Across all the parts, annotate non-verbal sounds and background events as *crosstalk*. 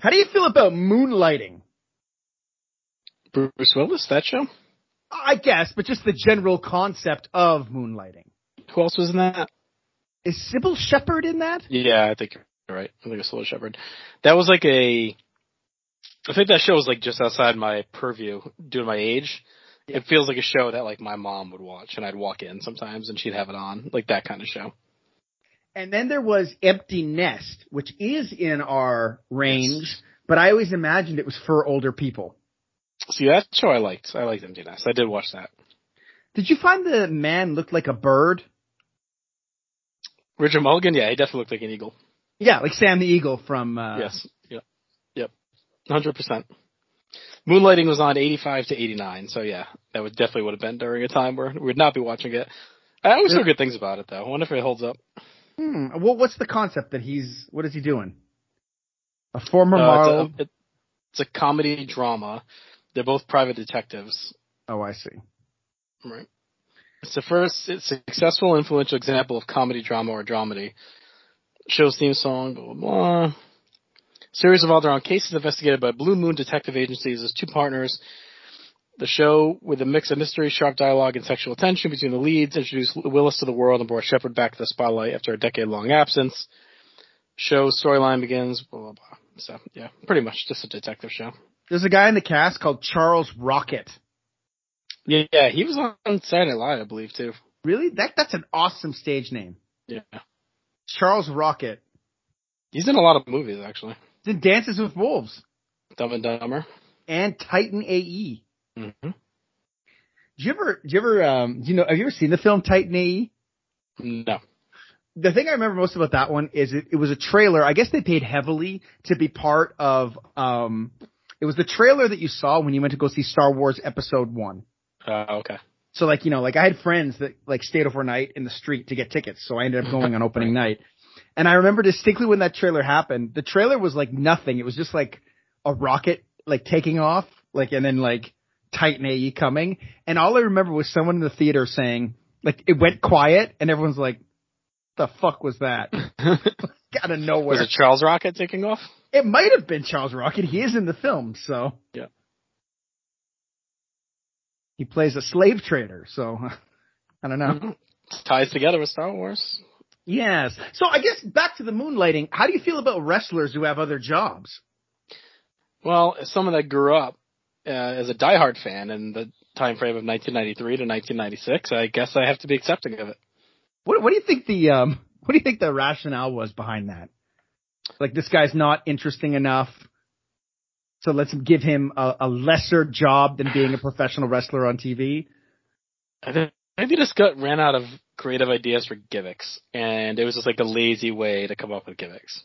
How do you feel about moonlighting? Bruce Willis, that show? I guess, but just the general concept of moonlighting. Who else was in that? Is Cybill Shepherd in that? Yeah, I think you're right. I think it's Cybill Shepherd. That was like a. I think that show was like just outside my purview due to my age. It feels like a show that like my mom would watch, and I'd walk in sometimes, and she'd have it on, like that kind of show. And then there was Empty Nest, which is in our range, Yes. but I always imagined it was for older people. See, that show I liked. I liked Empty Nest. I did watch that. Did you find the man looked like a bird? Richard Mulligan, yeah, he definitely looked like an eagle. Yeah, like Sam the Eagle from. Uh, yes. Yep. Yep. Hundred percent. Moonlighting was on eighty-five to eighty-nine, so yeah, that would definitely would have been during a time where we would not be watching it. I always hear good things about it, though. I wonder if it holds up. Hmm. Well, what's the concept that he's? What is he doing? A former Uh, model. it's, it's a comedy drama. They're both private detectives. oh, I see. Right. It's the first it's a successful, influential example of comedy drama or dramedy. Show's theme song, blah, blah, blah. Series of all-around cases investigated by Blue Moon Detective Agencies as two partners. The show, with a mix of mystery, sharp dialogue, and sexual tension between the leads, introduced Willis to the world and brought Shepherd back to the spotlight after a decade-long absence. Show storyline begins, blah, blah, blah. So, yeah, pretty much just a detective show. There's a guy in the cast called Charles Rocket. Yeah, yeah, he was on Saturday Night Live, I believe, too. Really? That that's an awesome stage name. Yeah. Charles Rocket. He's in a lot of movies, actually. He's in Dances with Wolves Dumb and Dumber. and Titan AE. Hmm Did you ever? Did you ever? Um, do you know? Have you ever seen the film Titan AE? No. the thing I remember most about that one is it, it was a trailer. I guess they paid heavily to be part of. Um, it was the trailer that you saw when you went to go see Star Wars Episode One. Uh, okay. So like you know, like I had friends that like stayed overnight in the street to get tickets, so I ended up *laughs* going on opening night. And I remember distinctly when that trailer happened. The trailer was like nothing. It was just like a rocket like taking off, like and then like Titan AE coming. And all I remember was someone in the theater saying, like it went quiet, and everyone's like, "The fuck was that?" *laughs* Out of nowhere. Was it Charles Rocket taking off? It might have been Charles Rocket. He is in the film, so Yeah. he plays a slave trader. So *laughs* I don't know. Mhm. Ties together with Star Wars. Yes. So I guess back to the moonlighting. How do you feel about wrestlers who have other jobs? Well, as someone that grew up uh, as a diehard fan in the time frame of 1993 to 1996, I guess I have to be accepting of it. What, what do you think the um, what do you think the rationale was behind that? Like this guy's not interesting enough, so let's give him a, a lesser job than being a professional wrestler on TV. I think maybe this gut ran out of creative ideas for gimmicks, and it was just like a lazy way to come up with gimmicks.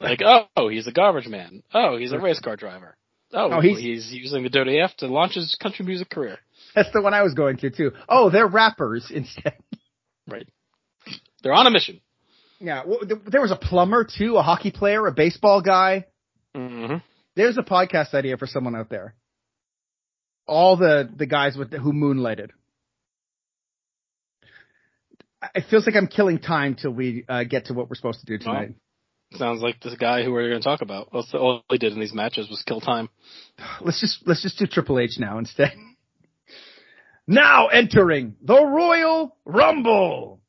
Like, *laughs* oh, he's a garbage man. Oh, he's a race car driver. Oh, Oh, he's- he's, using the WWF to launch his country music career. That's the one I was going to too. Oh, they're rappers instead. *laughs* Right. They're on a mission. Yeah, well, there was a plumber too, a hockey player, a baseball guy. hmm There's a podcast idea for someone out there. All the the guys with who moonlighted. It feels like I'm killing time till we uh, get to what we're supposed to do tonight. Sounds like this guy who we're going to talk about. All he did in these matches was kill time. *sighs* Let's just let's just do Triple H now instead. *laughs* Now entering the Royal Rumble.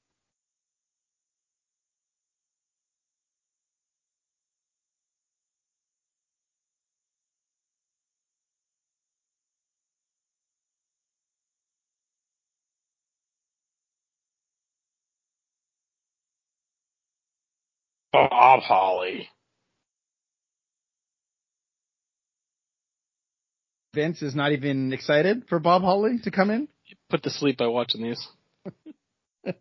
Bob Holly. Vince is not even excited for Bob Holly to come in. Put to sleep by watching these. *laughs*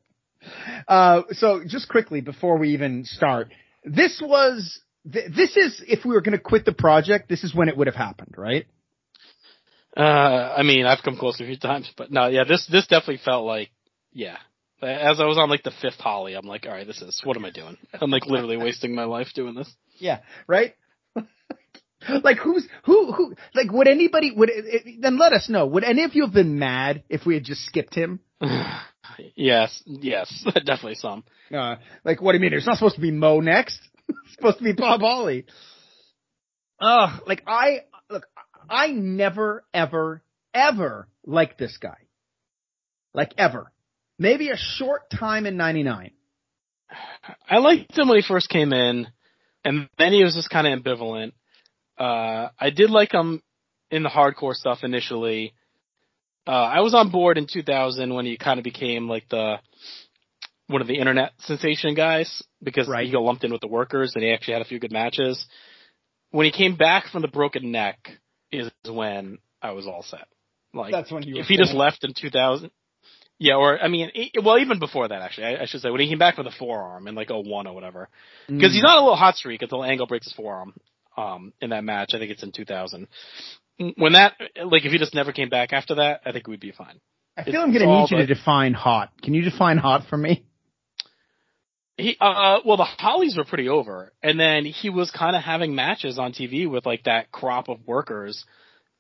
Uh, so just quickly before we even start, this was th- this is if we were going to quit the project, this is when it would have happened, right? Uh, I mean, I've come close a few times, but no, yeah, this this definitely felt like, yeah. As I was on like the fifth Holly, I'm like, all right, this is what am I doing? I'm like literally *laughs* wasting my life doing this. Yeah, right. *laughs* like who's who who like would anybody would it, then let us know would any of you have been mad if we had just skipped him? *sighs* yes, yes, *laughs* definitely some. Uh, like what do you mean? It's not supposed to be Mo next. it's supposed to be Bob Holly. Ugh, like I look, I never, ever, ever liked this guy. Like ever. Maybe a short time in '99. I liked him when he first came in, and then he was just kind of ambivalent. Uh, I did like him in the hardcore stuff initially. Uh, I was on board in 2000 when he kind of became like the one of the internet sensation guys because Right. he got lumped in with the workers and he actually had a few good matches. When he came back from the broken neck is when I was all set. Like That's when you. if he just left in 2000. Yeah, or I mean, well, even before that, actually, I, I should say when he came back with a forearm in like a 01 or whatever, because Mm. he's on a little hot streak until Angle breaks his forearm um, in that match. I think it's in 2000. When that, like, if he just never came back after that, I think we'd be fine. I feel I'm going to need you to define hot. Can you define hot for me? He, uh, well, the Hollies were pretty over, and then he was kind of having matches on TV with like that crop of workers,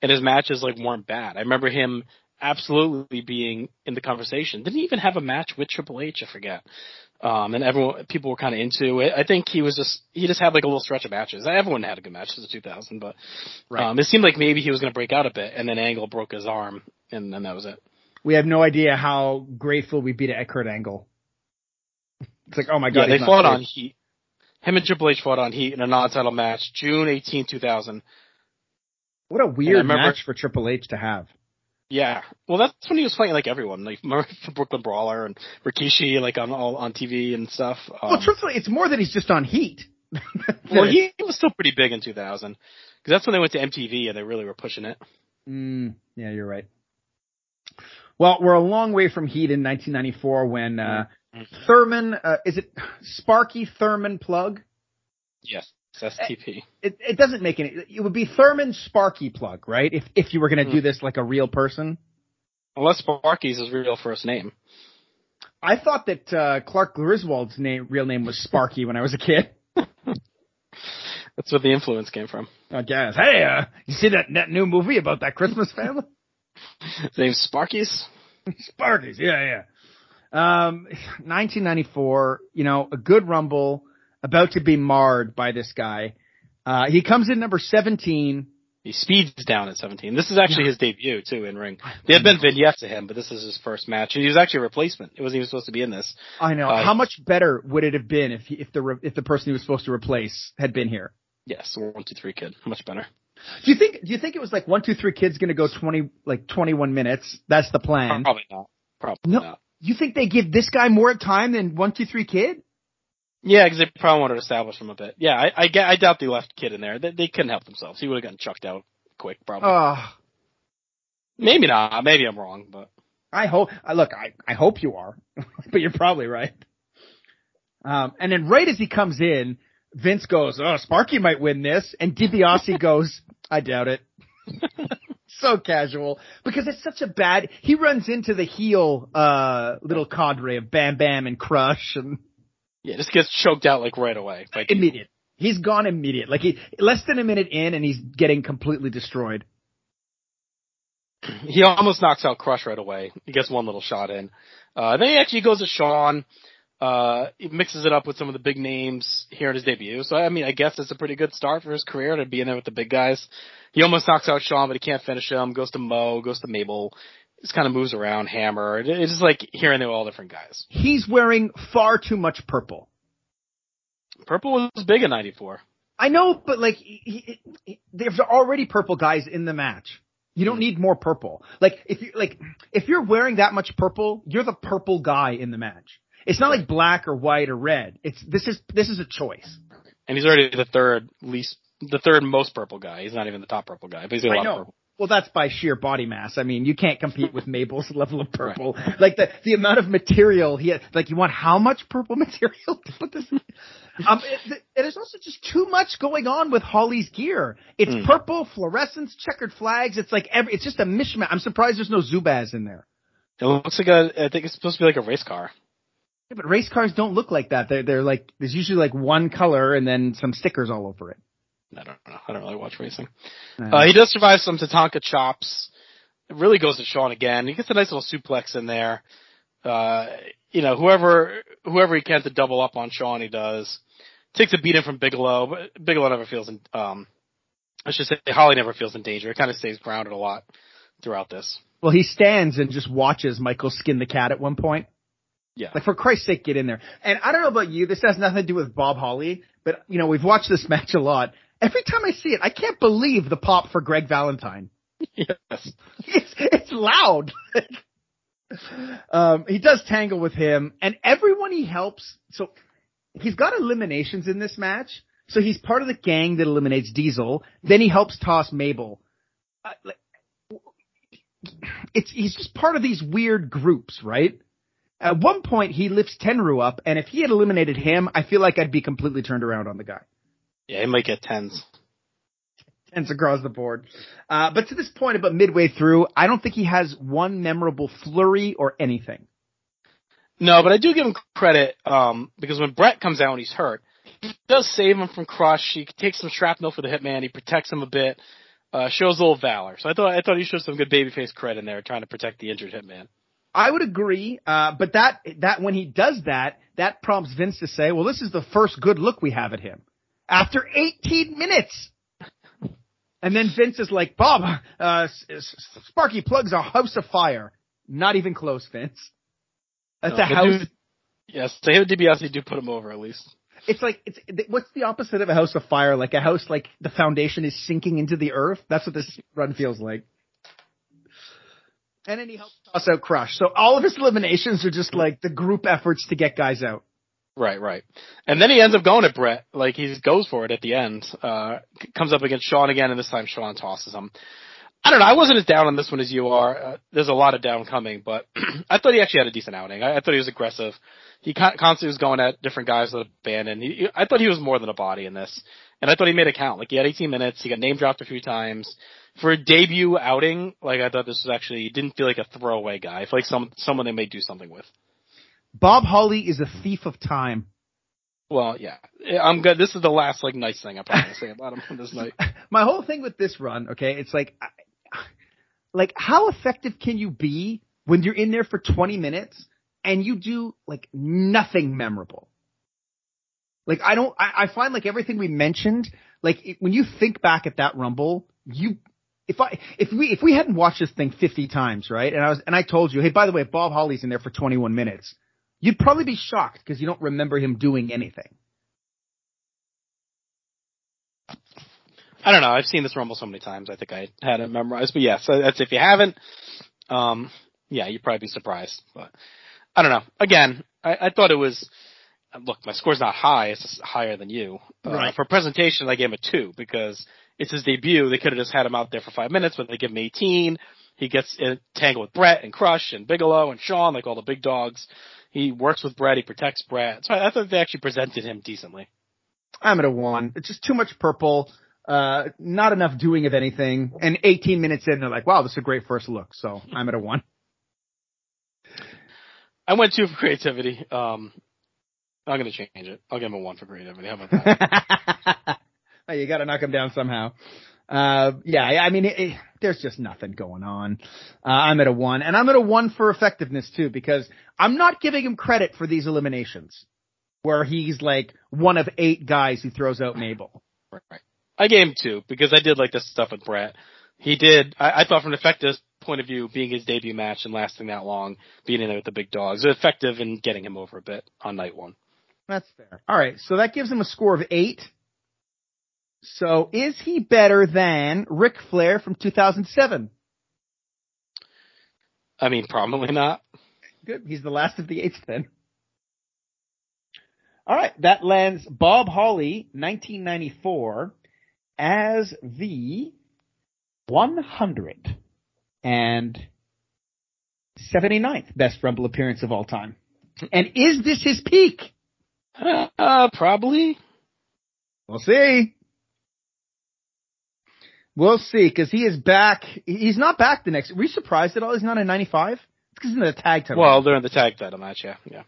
and his matches like weren't bad. I remember him absolutely being in the conversation. Didn't even have a match with Triple H? I forget. Um, and everyone, people were kind of into it. I think he was just, he just had like a little stretch of matches. Everyone had a good match since 2000, but Right. um, it seemed like maybe he was going to break out a bit, and then Angle broke his arm, and then that was it. We have no idea how grateful we'd be to Kurt Angle. It's like, oh my god, yeah, they fought here. on Heat. Him and Triple H fought on Heat in a non-title match, June 18, 2000. What a weird remember- match for Triple H to have. Yeah, well, that's when he was fighting like everyone, like *laughs* the Brooklyn Brawler and Rikishi, like on all on TV and stuff. Um, well, truthfully, it's more that he's just on Heat. *laughs* well, he, he was still pretty big in 2000 because that's when they went to MTV and they really were pushing it. Mm, yeah, you're right. Well, we're a long way from Heat in 1994 when uh, Mhm. Thurman, uh, is it Sparky Thurman Plug? Yes, STP. It, it doesn't make any. It would be Thurman Sparky Plug, right? If if you were going to do Hmm. this like a real person. Unless Sparky's his real first name. I thought that uh, Clark Griswold's name, real name was Sparky when I was a kid. *laughs* That's where the influence came from. I guess. Hey, uh, you see that that new movie about that Christmas family? *laughs* His name's Sparky's. Sparkies, yeah, yeah. Um, 1994, you know, a good rumble about to be marred by this guy. Uh, he comes in number 17. He speeds down at 17. This is actually his debut too in ring. There had been vignettes to him, but this is his first match, and he was actually a replacement. It wasn't even supposed to be in this. I know. Uh, How much better would it have been if he, if the re- if the person he was supposed to replace had been here? Yes, one, two, three kid, much better. Do you think do you think it was like one two three kids going to go 20 like 21 minutes? That's the plan. Probably not. Probably No. not. You think they give this guy more time than one two three kid? Yeah, because they probably wanted to establish him a bit. Yeah, I, I, I doubt they left kid in there. They, they couldn't help themselves. He would have gotten chucked out quick, probably. Oh, Maybe not. Maybe I'm wrong, but I hope. I look. I I hope you are, *laughs* but you're probably right. Um, and then right as he comes in, Vince goes, "Oh, Sparky might win this," and DiBiase *laughs* goes, "I doubt it." *laughs* so casual because it's such a bad. He runs into the heel uh little cadre of Bam Bam and Crush and yeah, just gets choked out like right away. Like immediate. He's gone immediate. Like he less than a minute in, and he's getting completely destroyed. he almost knocks out Crush right away. He gets one little shot in. Uh, then he actually goes to Shawn. Uh, he mixes it up with some of the big names here in his debut. So I mean, I guess it's a pretty good start for his career to be in there with the big guys. He almost knocks out Shawn, but he can't finish him. Goes to Mo, goes to Mabel. Just kind of moves around, Hammer. It's just like here and there all different guys. He's wearing far too much purple. Purple was big in '94. I know, but like, he, he, he- there's already purple guys in the match. You don't hmm. need more purple. Like, if you like, if you're wearing that much purple, you're the purple guy in the match. It's not like black or white or red. It's this is this is a choice. And he's already the third least, the third most purple guy. He's not even the top purple guy, but he's got a lot of purple. Well, that's by sheer body mass. I mean, you can't compete with Mabel's *laughs* level of purple. Like the the amount of material he had. Like, you want how much purple *laughs* material to put this? In? um, it, it is also just too much going on with Holly's gear. It's Hmm. purple, fluorescence, checkered flags. It's like every. It's just a mishmash. I'm surprised there's no Zubaz in there. It looks like a, I think it's supposed to be like a race car. Yeah, but race cars don't look like that. They're they're like there's usually like one color and then some stickers all over it. I don't know. I don't really watch racing. Uh, he does survive some Tatanka chops. It really goes to Shawn again. He gets a nice little suplex in there. Uh, you know, whoever whoever he can to double up on Sean, he does. Takes a beating from Bigelow, but Bigelow never feels um I should say Holly never feels in danger. It kind of stays grounded a lot throughout this. Well, he stands and just watches Michael skin the cat at one point. Yeah. Like for Christ's sake, get in there. And I don't know about you, this has nothing to do with Bob Holly, but you know, we've watched this match a lot. Every time I see it, I can't believe the pop for Greg Valentine. Yes. It's, it's loud. *laughs* um, he does tangle with him and everyone he helps. So he's got eliminations in this match. So he's part of the gang that eliminates Diesel. Then he helps toss Mabel. Uh, like, it's, he's just part of these weird groups, right? At one point, he lifts Tenryu up, and if he had eliminated him, I feel like I'd be completely turned around on the guy. Yeah, he might get tens. Tens across the board. Uh, but to this point, about midway through, I don't think he has one memorable flurry or anything. No, but I do give him credit um, because when Bret comes out and he's hurt, he does save him from Crush. He takes some shrapnel for the Hitman. He protects him a bit. Uh, shows a little valor. So I thought I thought he showed some good babyface cred in there, trying to protect the injured Hitman. I would agree, uh, but that that when he does that, that prompts Vince to say, "Well, this is the first good look we have at him after 18 minutes." And then Vince is like, "Bob, uh, Sparky plugs a house of fire." Not even close, Vince. That's No, a house. Yes, they have DiBiase you do put him over at least. It's like it's what's the opposite of a house of fire? Like a house like the foundation is sinking into the earth. That's what this run feels like. And then he helps toss out Crush. So all of his eliminations are just like the group efforts to get guys out. Right, right. And then he ends up going at Bret. Like he goes for it at the end. Uh, comes up against Shawn again, and this time Shawn tosses him. I don't know. I wasn't as down on this one as you are. Uh, there's a lot of down coming, but *clears throat* I thought he actually had a decent outing. I, I thought he was aggressive. He con- constantly was going at different guys with. He, he- I thought he was more than a body in this, and I thought he made a count. Like he had 18 minutes. He got name dropped a few times. For a debut outing, like I thought this was actually he didn't feel like a throwaway guy. I feel like some someone they may do something with. Bob Holly is a thief of time. Well, yeah, I'm good. This is the last like nice thing I'm probably gonna say about him on this night. *laughs* My whole thing with this run, okay, it's like, like how effective can you be when you're in there for 20 minutes and you do like nothing memorable? Like I don't, I, I find like everything we mentioned, like it- when you think back at that Rumble, you, if I, if we, if we hadn't watched this thing 50 times, right? And I was, and I told you, hey, by the way, Bob Holly's in there for 21 minutes, you'd probably be shocked because you don't remember him doing anything. I don't know. I've seen this rumble so many times. I think I had it memorized. But yes, that's if you haven't. Um, yeah, you'd probably be surprised. But I don't know. Again, I, I thought it was. Look, my score's not high. It's just higher than you. Uh, Right. For presentation, I gave him a two because it's his debut. They could have just had him out there for five minutes, but they give him 18. He gets tangled with Bret and Crush and Bigelow and Shawn, like all the big dogs. He works with Bret. He protects Bret. So I, I thought they actually presented him decently. I'm at a one. It's just too much purple. Uh, not enough doing of anything. And 18 minutes in, they're like, wow, this is a great first look. So I'm at a one. *laughs* I went two for creativity. Um, I'm gonna change it. I'll give him a one for creativity. How about that? *laughs* You got to knock him down somehow. Uh, yeah, I mean, it, it, there's just nothing going on. Uh, I'm at a one, and I'm at a one for effectiveness too, because I'm not giving him credit for these eliminations, where he's like one of eight guys who throws out Mabel. right. I gave him two because I did like this stuff with Bret. He did. I, I thought from an effective point of view, being his debut match and lasting that long, being in there with the big dogs, effective in getting him over a bit on night one. That's fair. All right, so that gives him a score of eight. So is he better than Ric Flair from 2007? I mean, probably not. Good. He's the last of the eights then. All right. That lands Bob Holly, 1994, as the 179th best Rumble appearance of all time. And is this his peak? Uh, probably. We'll see. We'll see, because he is back. He's not back the next. Were you surprised at all? He's not in 95? It's because he's in the tag title. Well, they're in the tag title match. Yeah, yeah.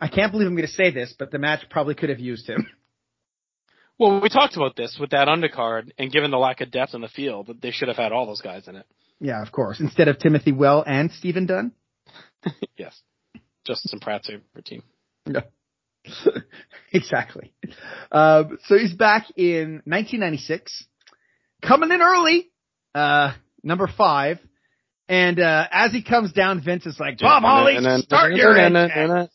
I can't believe I'm going to say this, but the match probably could have used him. Well, we talked about this with that undercard, and given the lack of depth in the field, that they should have had all those guys in it. Yeah, of course. Instead of Timothy Well and Steven Dunn. *laughs* yes, Justin Pratt's favorite team. No. *laughs* exactly. Um, so he's back in 1996 coming in early, uh, number five. And uh, as he comes down, Vince is like, Bob Holly, start your engine.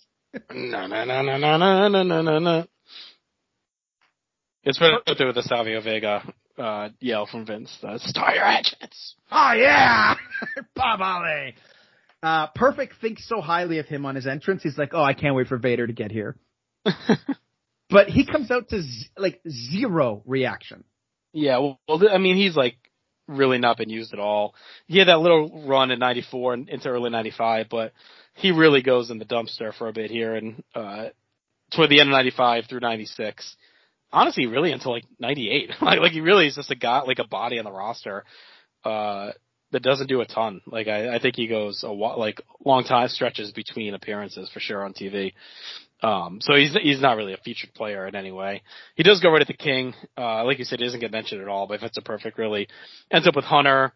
It's what I do with the Savio Vega uh, yell from Vince. Start your engines. Oh yeah, Bob Holly. Uh, Perfect thinks so highly of him on his entrance. He's like, oh, I can't wait for Vader to get here. but he comes out to z- like zero reaction. Yeah, well, well, I mean, he's like really not been used at all. He had that little run in '94 and into early '95, but he really goes in the dumpster for a bit here and uh toward the end of '95 through '96. Honestly, really until like '98. *laughs* like, like he really is just a guy, like a body on the roster. Uh, that doesn't do a ton. Like I, I think he goes a wa- like long time stretches between appearances for sure on TV. Um, so he's he's not really a featured player in any way. He does go right at the King. Uh, like you said, he doesn't get mentioned at all. But if it's a perfect, really ends up with Hunter,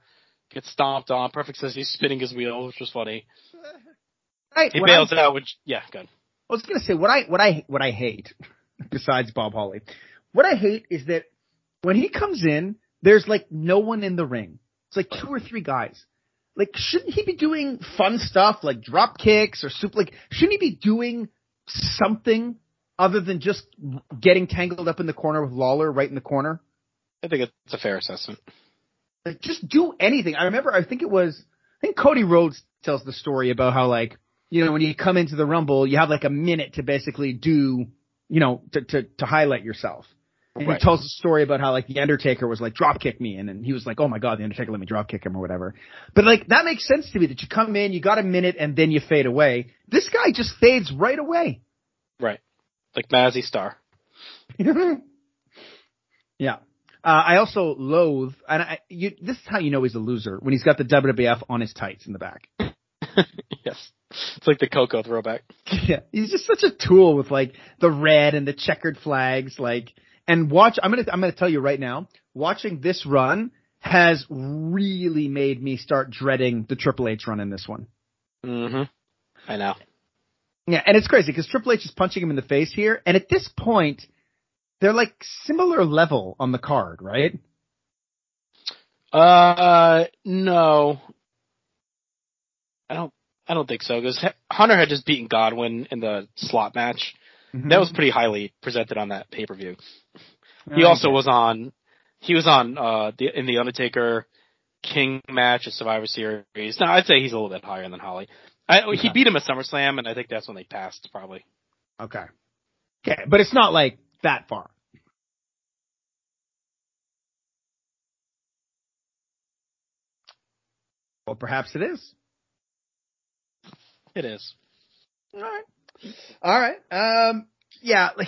gets stomped on. Perfect says he's spinning his wheel, which was funny. Right, He bails I, out, which yeah, good. I was gonna say what I what I what I hate, *laughs* besides Bob Holly, what I hate is that when he comes in, there's like no one in the ring. It's like two or three guys. Like, shouldn't he be doing fun stuff like drop kicks or soup? Like, shouldn't he be doing something other than just getting tangled up in the corner with Lawler right in the corner? I think it's a fair assessment. Like, just do anything. I remember, I think it was, I think Cody Rhodes tells the story about how like, you know, when you come into the Rumble, you have like a minute to basically do, you know, to, to, to highlight yourself. And Right. he tells a story about how like the Undertaker was like drop kick me and then he was like, oh my god, the Undertaker let me drop kick him or whatever. But like that makes sense to me that you come in, you got a minute and then you fade away. This guy just fades right away. Right. Like Mazzy Star. *laughs* yeah. Uh, I also loathe, and I, you, this is how you know he's a loser when he's got the WWF on his tights in the back. *laughs* yes. It's like the Coco throwback. *laughs* Yeah, he's just such a tool with like the red and the checkered flags. Like, and watch. I'm gonna I'm gonna tell you right now. Watching this run has really made me start dreading the Triple H run in this one. Mm-hmm. I know. Yeah, and it's crazy because Triple H is punching him in the face here, and at this point, they're like similar level on the card, right? Uh, no. I don't, I don't think so, because Hunter had just beaten Godwinn in the slot match. That was pretty highly presented on that pay-per-view. He also was on, he was on, uh, the, in the Undertaker King match at Survivor Series. No, I'd say he's a little bit higher than Holly. I, He beat him at SummerSlam, and I think that's when they passed, probably. okay. Okay, but it's not like that far. Well, perhaps it is. It is. All right. All right. Um, yeah, like,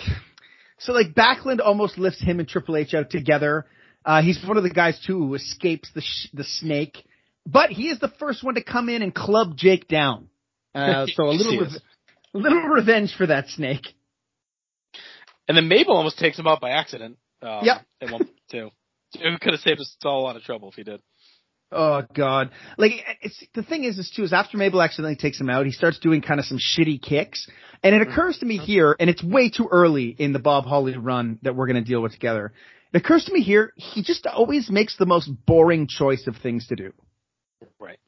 so like Backlund almost lifts him and Triple H out together. Uh, he's one of the guys too who escapes the sh- the snake, but he is the first one to come in and club Jake down. Uh, *laughs* so a little, re- a little revenge for that snake. And then Mabel almost takes him out by accident. Um, Yep. At one too. It could have saved us all a lot of trouble if he did. Oh God! Like eh, it's the thing is, is too is after Mabel accidentally takes him out, he starts doing kind of some shitty kicks, and it mm-hmm. occurs to me here, and it's way too early in the Bob Holly run that we're going to deal with together. It occurs to me here, he just always makes the most boring choice of things to do. Right.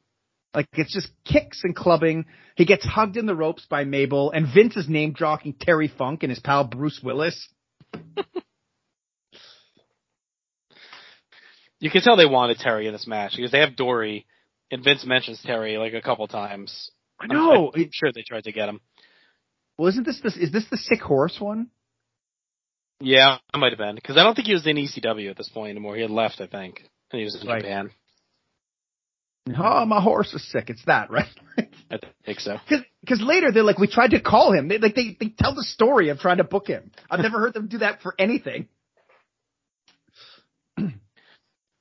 Like it's just kicks and clubbing. He gets hugged in the ropes by Mabel, and Vince is name dropping Terry Funk and his pal Bruce Willis. *laughs* You can tell they wanted Terry in this match because they have Dory, and Vince mentions Terry like a couple times. I I'm- know. I'm sure they tried to get him. Well, isn't this this is this the sick horse one? Yeah, it might have been because I don't think he was in ECW at this point anymore. He had left, I think, and he was in Right. Japan. Oh, my horse is sick. It's that, *laughs* right? I think so. Because later they're like, we tried to call him. They like they they tell the story of trying to book him. I've never heard them do that for anything.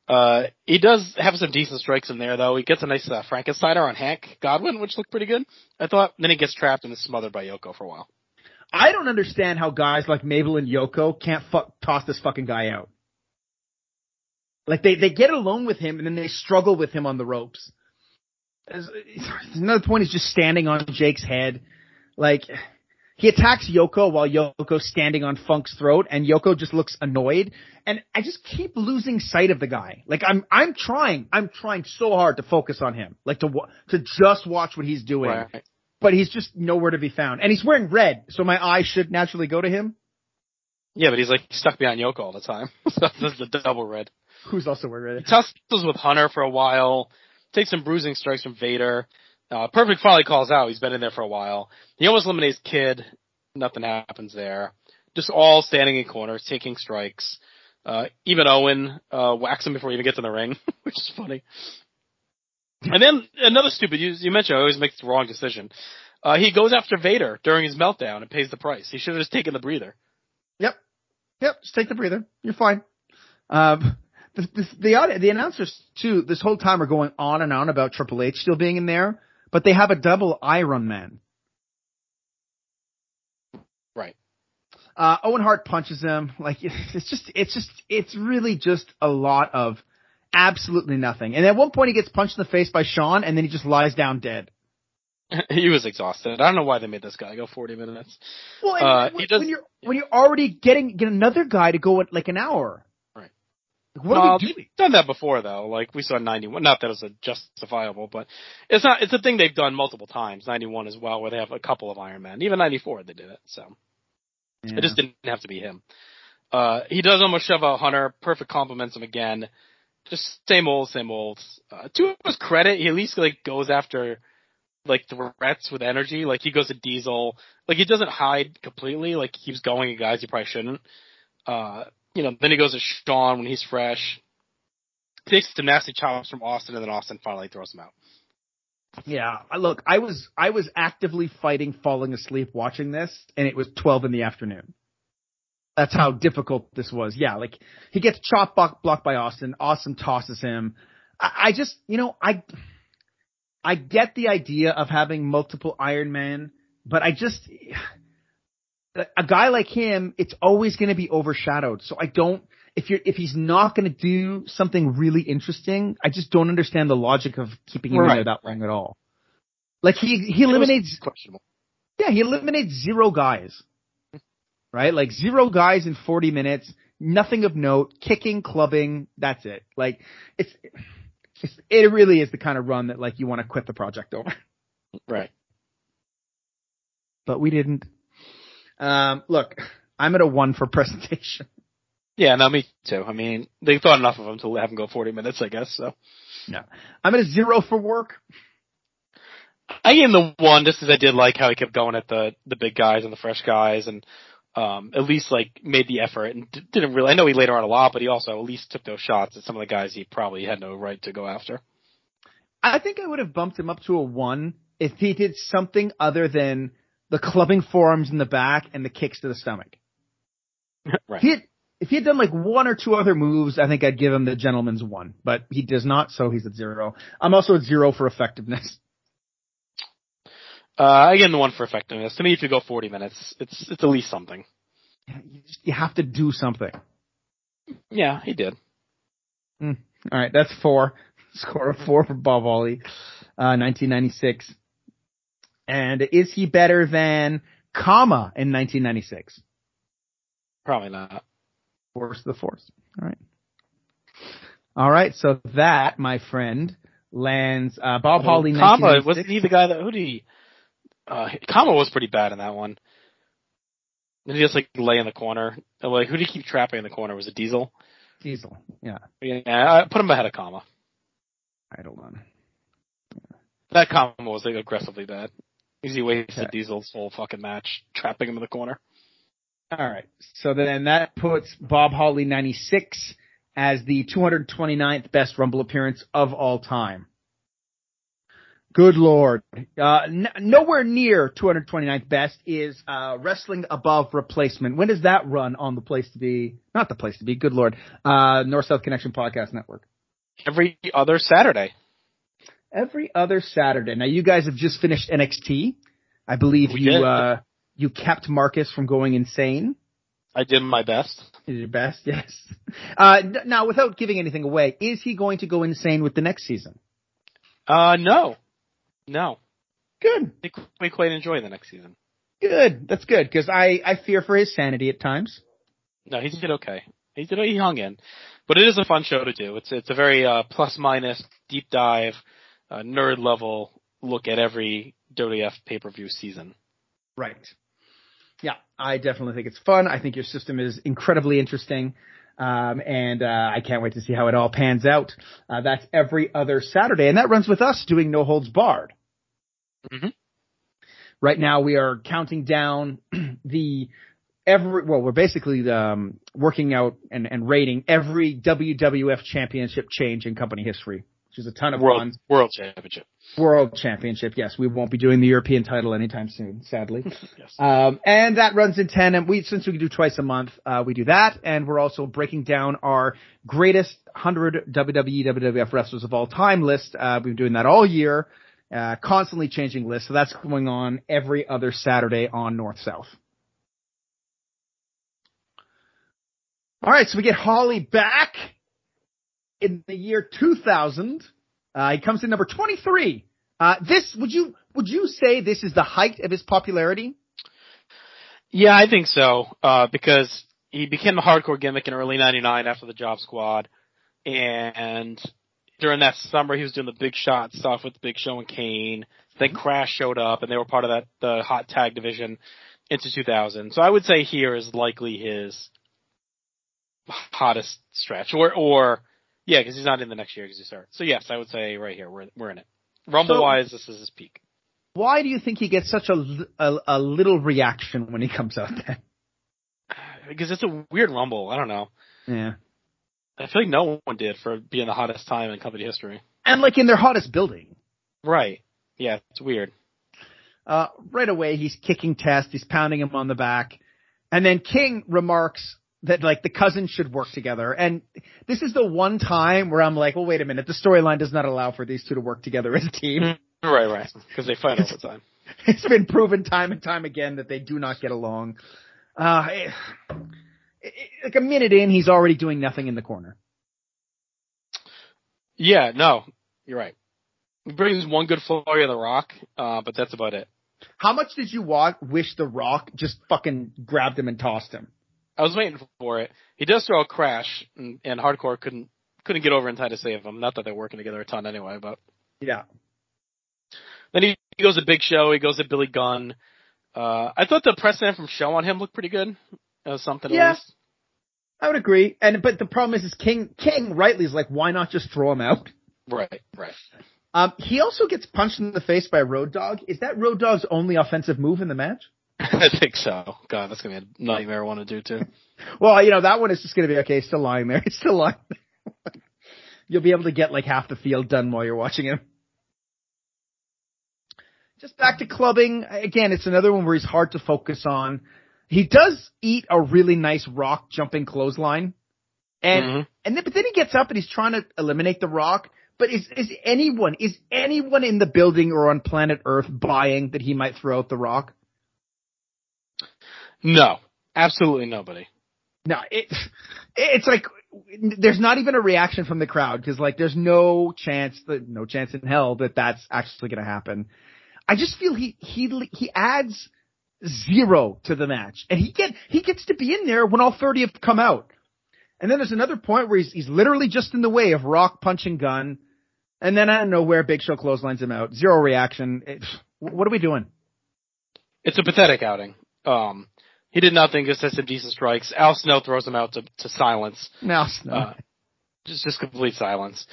Uh, he does have some decent strikes in there though. He gets a nice uh, Frankensteiner on Hank Godwinn, which looked pretty good. I thought. Then he gets trapped and is smothered by Yoko for a while. I don't understand how guys like Mabel and Yoko can't fuck, toss this fucking guy out. Like they they get alone with him and then they struggle with him on the ropes. As- *laughs* Another point is just standing on Jake's head. Like he attacks Yoko while Yoko's standing on Funk's throat, and Yoko just looks annoyed. And I just keep losing sight of the guy. Like I'm, I'm trying, I'm trying so hard to focus on him, like to to just watch what he's doing. Right. But he's just nowhere to be found, and he's wearing red, so my eye should naturally go to him. Yeah, but he's like stuck behind Yoko all the time. *laughs* so that's the double red. Who's also wearing red? He tussles with Hunter for a while, takes some bruising strikes from Vader. Uh, Perfect finally calls out. He's been in there for a while. He almost eliminates Kid. Nothing happens there. Just all standing in corners, taking strikes. Uh, even Owen, uh, whacks him before he even gets in the ring, *laughs* which is funny. And then another stupid, you, you mentioned I always make the wrong decision. Uh, he goes after Vader during his meltdown and pays the price. He should have just taken the breather. Yep. Yep. Just take the breather. You're fine. Um, the, the, the, the announcers too, this whole time are going on and on about Triple H still being in there, but they have a double Iron Man. Right. Uh, Owen Hart punches him. Like, *laughs* it's just, it's just, it's really just a lot of absolutely nothing. And at one point he gets punched in the face by Shawn and then he just lies down dead. *laughs* he was exhausted. I don't know why they made this guy go 40 minutes. Well, and Uh, when, he does- when you're, when you're already getting, get another guy to go at like an hour. Like, what Well, are we doing? done that before though. Like we saw 91. Not that it's a justifiable, but it's not. It's a thing they've done multiple times. 91 as well, where they have a couple of Iron Man. Even 94 they did it. So it just didn't have to be him. Uh, he does almost shove out Hunter. Perfect compliments him again. Just same old, same old. Uh, to his credit, he at least like goes after like the threats with energy. Like he goes to Diesel. Like he doesn't hide completely. Like he keeps going at guys he probably shouldn't. Uh, you know, then he goes to Shawn when he's fresh. Takes some nasty chops from Austin, and then Austin finally throws him out. Yeah, look, I was I was actively fighting falling asleep watching this, and it was twelve in the afternoon. That's how difficult this was. Yeah, like he gets chop block, blocked by Austin. Austin tosses him. I, I just, you know, I I get the idea of having multiple Iron Man, but I just a guy like him, it's always going to be overshadowed. So I don't. If you're if he's not going to do something really interesting, I just don't understand the logic of keeping him in Right. there that long at all. Like he he eliminates questionable. yeah, he eliminates zero guys. Right? Like zero guys in 40 minutes, nothing of note, kicking, clubbing, that's it. Like it's, it's it really is the kind of run that like you want to quit the project over. Right. But we didn't. Um look, I'm at a 1 for *laughs* presentation. Yeah, no, me too. I mean, they thought enough of him to have him go 40 minutes, I guess. So Yeah. I'm at a 0 for work. I gave him the one just as I did like how he kept going at the the big guys and the fresh guys, and um at least like made the effort and d- didn't really. I know he later on a lot, but he also at least took those shots at some of the guys he probably had no right to go after. I think I would have bumped him up to a 1 if he did something other than the clubbing forearms in the back and the kicks to the stomach. *laughs* right. He had, if he had done like one or two other moves, I think I'd give him the gentleman's one, but he does not, so he's at zero. I'm also at zero for effectiveness. *laughs* Uh, I him the one for effectiveness. To me, if you go 40 minutes, it's it's at least something. You, just, you have to do something. Yeah, he did. All right, that's four. *laughs* Score of four for Bob Holly, uh, 1996. And is he better than Kama in 1996? Probably not. Force the force. All right. All right, so that, my friend, lands uh, Bob Holly. Kama 1996. wasn't he the guy that who did he? Uh, Kama was pretty bad in that one. Did he just like lay in the corner? Like who did he keep trapping in the corner? Was it Diesel? Diesel. Yeah. Yeah, I put him ahead of. All right, hold on. That Kama was like aggressively bad. Easy wasted Okay. Diesel's whole fucking match, trapping him in the corner. All right. So then that puts Bob Holly 96 as the 229th best Rumble appearance of all time. Good lord. Uh, n- nowhere near 229th best is, uh, wrestling above replacement. When does that run on the place to be? Not the place to be. Good lord. Uh, North South Connection Podcast Network. Every other Saturday. Every other Saturday. Now you guys have just finished NXT. I believe We you, did. uh, you kept Marcus from going insane. I did my best. Is your best, *laughs* yes. Uh, now, without giving anything away, is he going to go insane with the next season? Uh, no, no. Good. We quite enjoy the next season. Good. That's good because I I fear for his sanity at times. No, he did okay. He did he hung in, but it is a fun show to do. It's it's a very uh, plus minus deep dive, uh, nerd level look at every WWF pay per view season. Right. Yeah, I definitely think it's fun. I think your system is incredibly interesting. Um, and uh, I can't wait to see how it all pans out. Uh, that's every other Saturday, and that runs with us doing No Holds Barred. Mm-hmm. Right now, we are counting down *clears throat* the every well, we're basically um, working out and, and rating every WWF Championship change in company history which is a ton of World fun. World Championship. World Championship. Yes, we won't be doing the European title anytime soon, sadly. *laughs* yes. Um, and that runs in ten, and We, since we do twice a month, uh, we do that. And we're also breaking down our greatest 100 WWE, WWF wrestlers of all time list. Uh, we've been doing that all year, uh, constantly changing lists. So that's going on every other Saturday on North South. All right. So we get Holly back in the year 2000. Uh, he comes in number 23. Uh, this, would you, would you say this is the height of his popularity? Yeah, I think so. Uh, because he became a hardcore gimmick in early 99 after the Job Squad. And during that summer, he was doing the big shot stuff with Big Show and Kane. Then Crash showed up and they were part of that, the hot tag division into 2000. So I would say here is likely his hottest stretch or, or yeah, because he's not in the next year because he's started. So yes, I would say right here we're we're in it. Rumble so, wise, this is his peak. Why do you think he gets such a, a, a little reaction when he comes out there? *sighs* Because it's a weird Rumble. I don't know. Yeah. I feel like no one did for being the hottest time in company history. And like in their hottest building. Right. Yeah, it's weird. Uh, right away, he's kicking Test. He's pounding him on the back. And then King remarks that like the cousins should work together. And this is the one time where I'm like, well, wait a minute. The storyline does not allow for these two to work together as a team. Mm-hmm. Right, right. Because they fight all the time. *laughs* It's been proven time and time again that they do not get along. Uh, it, it, like a minute in, he's already doing nothing in the corner. Yeah, no, you're right. He brings one good flurry of the Rock, uh, but that's about it. How much did you want, wish the Rock just fucking grabbed him and tossed him? I was waiting for it. He does throw a crash, and, and Hardcore couldn't couldn't get over in time to save him. Not that they're working together a ton anyway, but yeah. Then he, he goes to Big Show. He goes to Billy Gunn. Uh, I thought the precedent from Show on him looked pretty good. Uh, something yeah. at least. I would agree. And but the problem is, is King King rightly is like, why not just throw him out? Right, right. Um, he also gets punched in the face by Road Dog. Is that Road Dog's only offensive move in the match? *laughs* I think so. God, that's gonna be a nightmare one to do too. *laughs* well, you know that one is just gonna be okay. Still lying there. *laughs* It's still lying. You'll be able to get like half the field done while you're watching him. Just back to clubbing again. It's another one where he's hard to focus on. He does eat a really nice rock jumping clothesline, and mm-hmm. and then but then he gets up and he's trying to eliminate the rock. But is is anyone is anyone in the building or on planet Earth buying that he might throw out the rock? No, absolutely nobody. No, it, it's like there's not even a reaction from the crowd because like there's no chance that no chance in hell that that's actually going to happen. I just feel he he he adds zero to the match, and he get he gets to be in there when all thirty have come out. And then there's another point where he's he's literally just in the way of Rock punching Gunn, and then I don't know where Big Show clotheslines him out. Zero reaction. It, what are we doing? It's a pathetic outing. Um, he did nothing, just had some decent strikes. Al Snow throws him out to, to silence. Al Snow. Uh, just, just complete silence.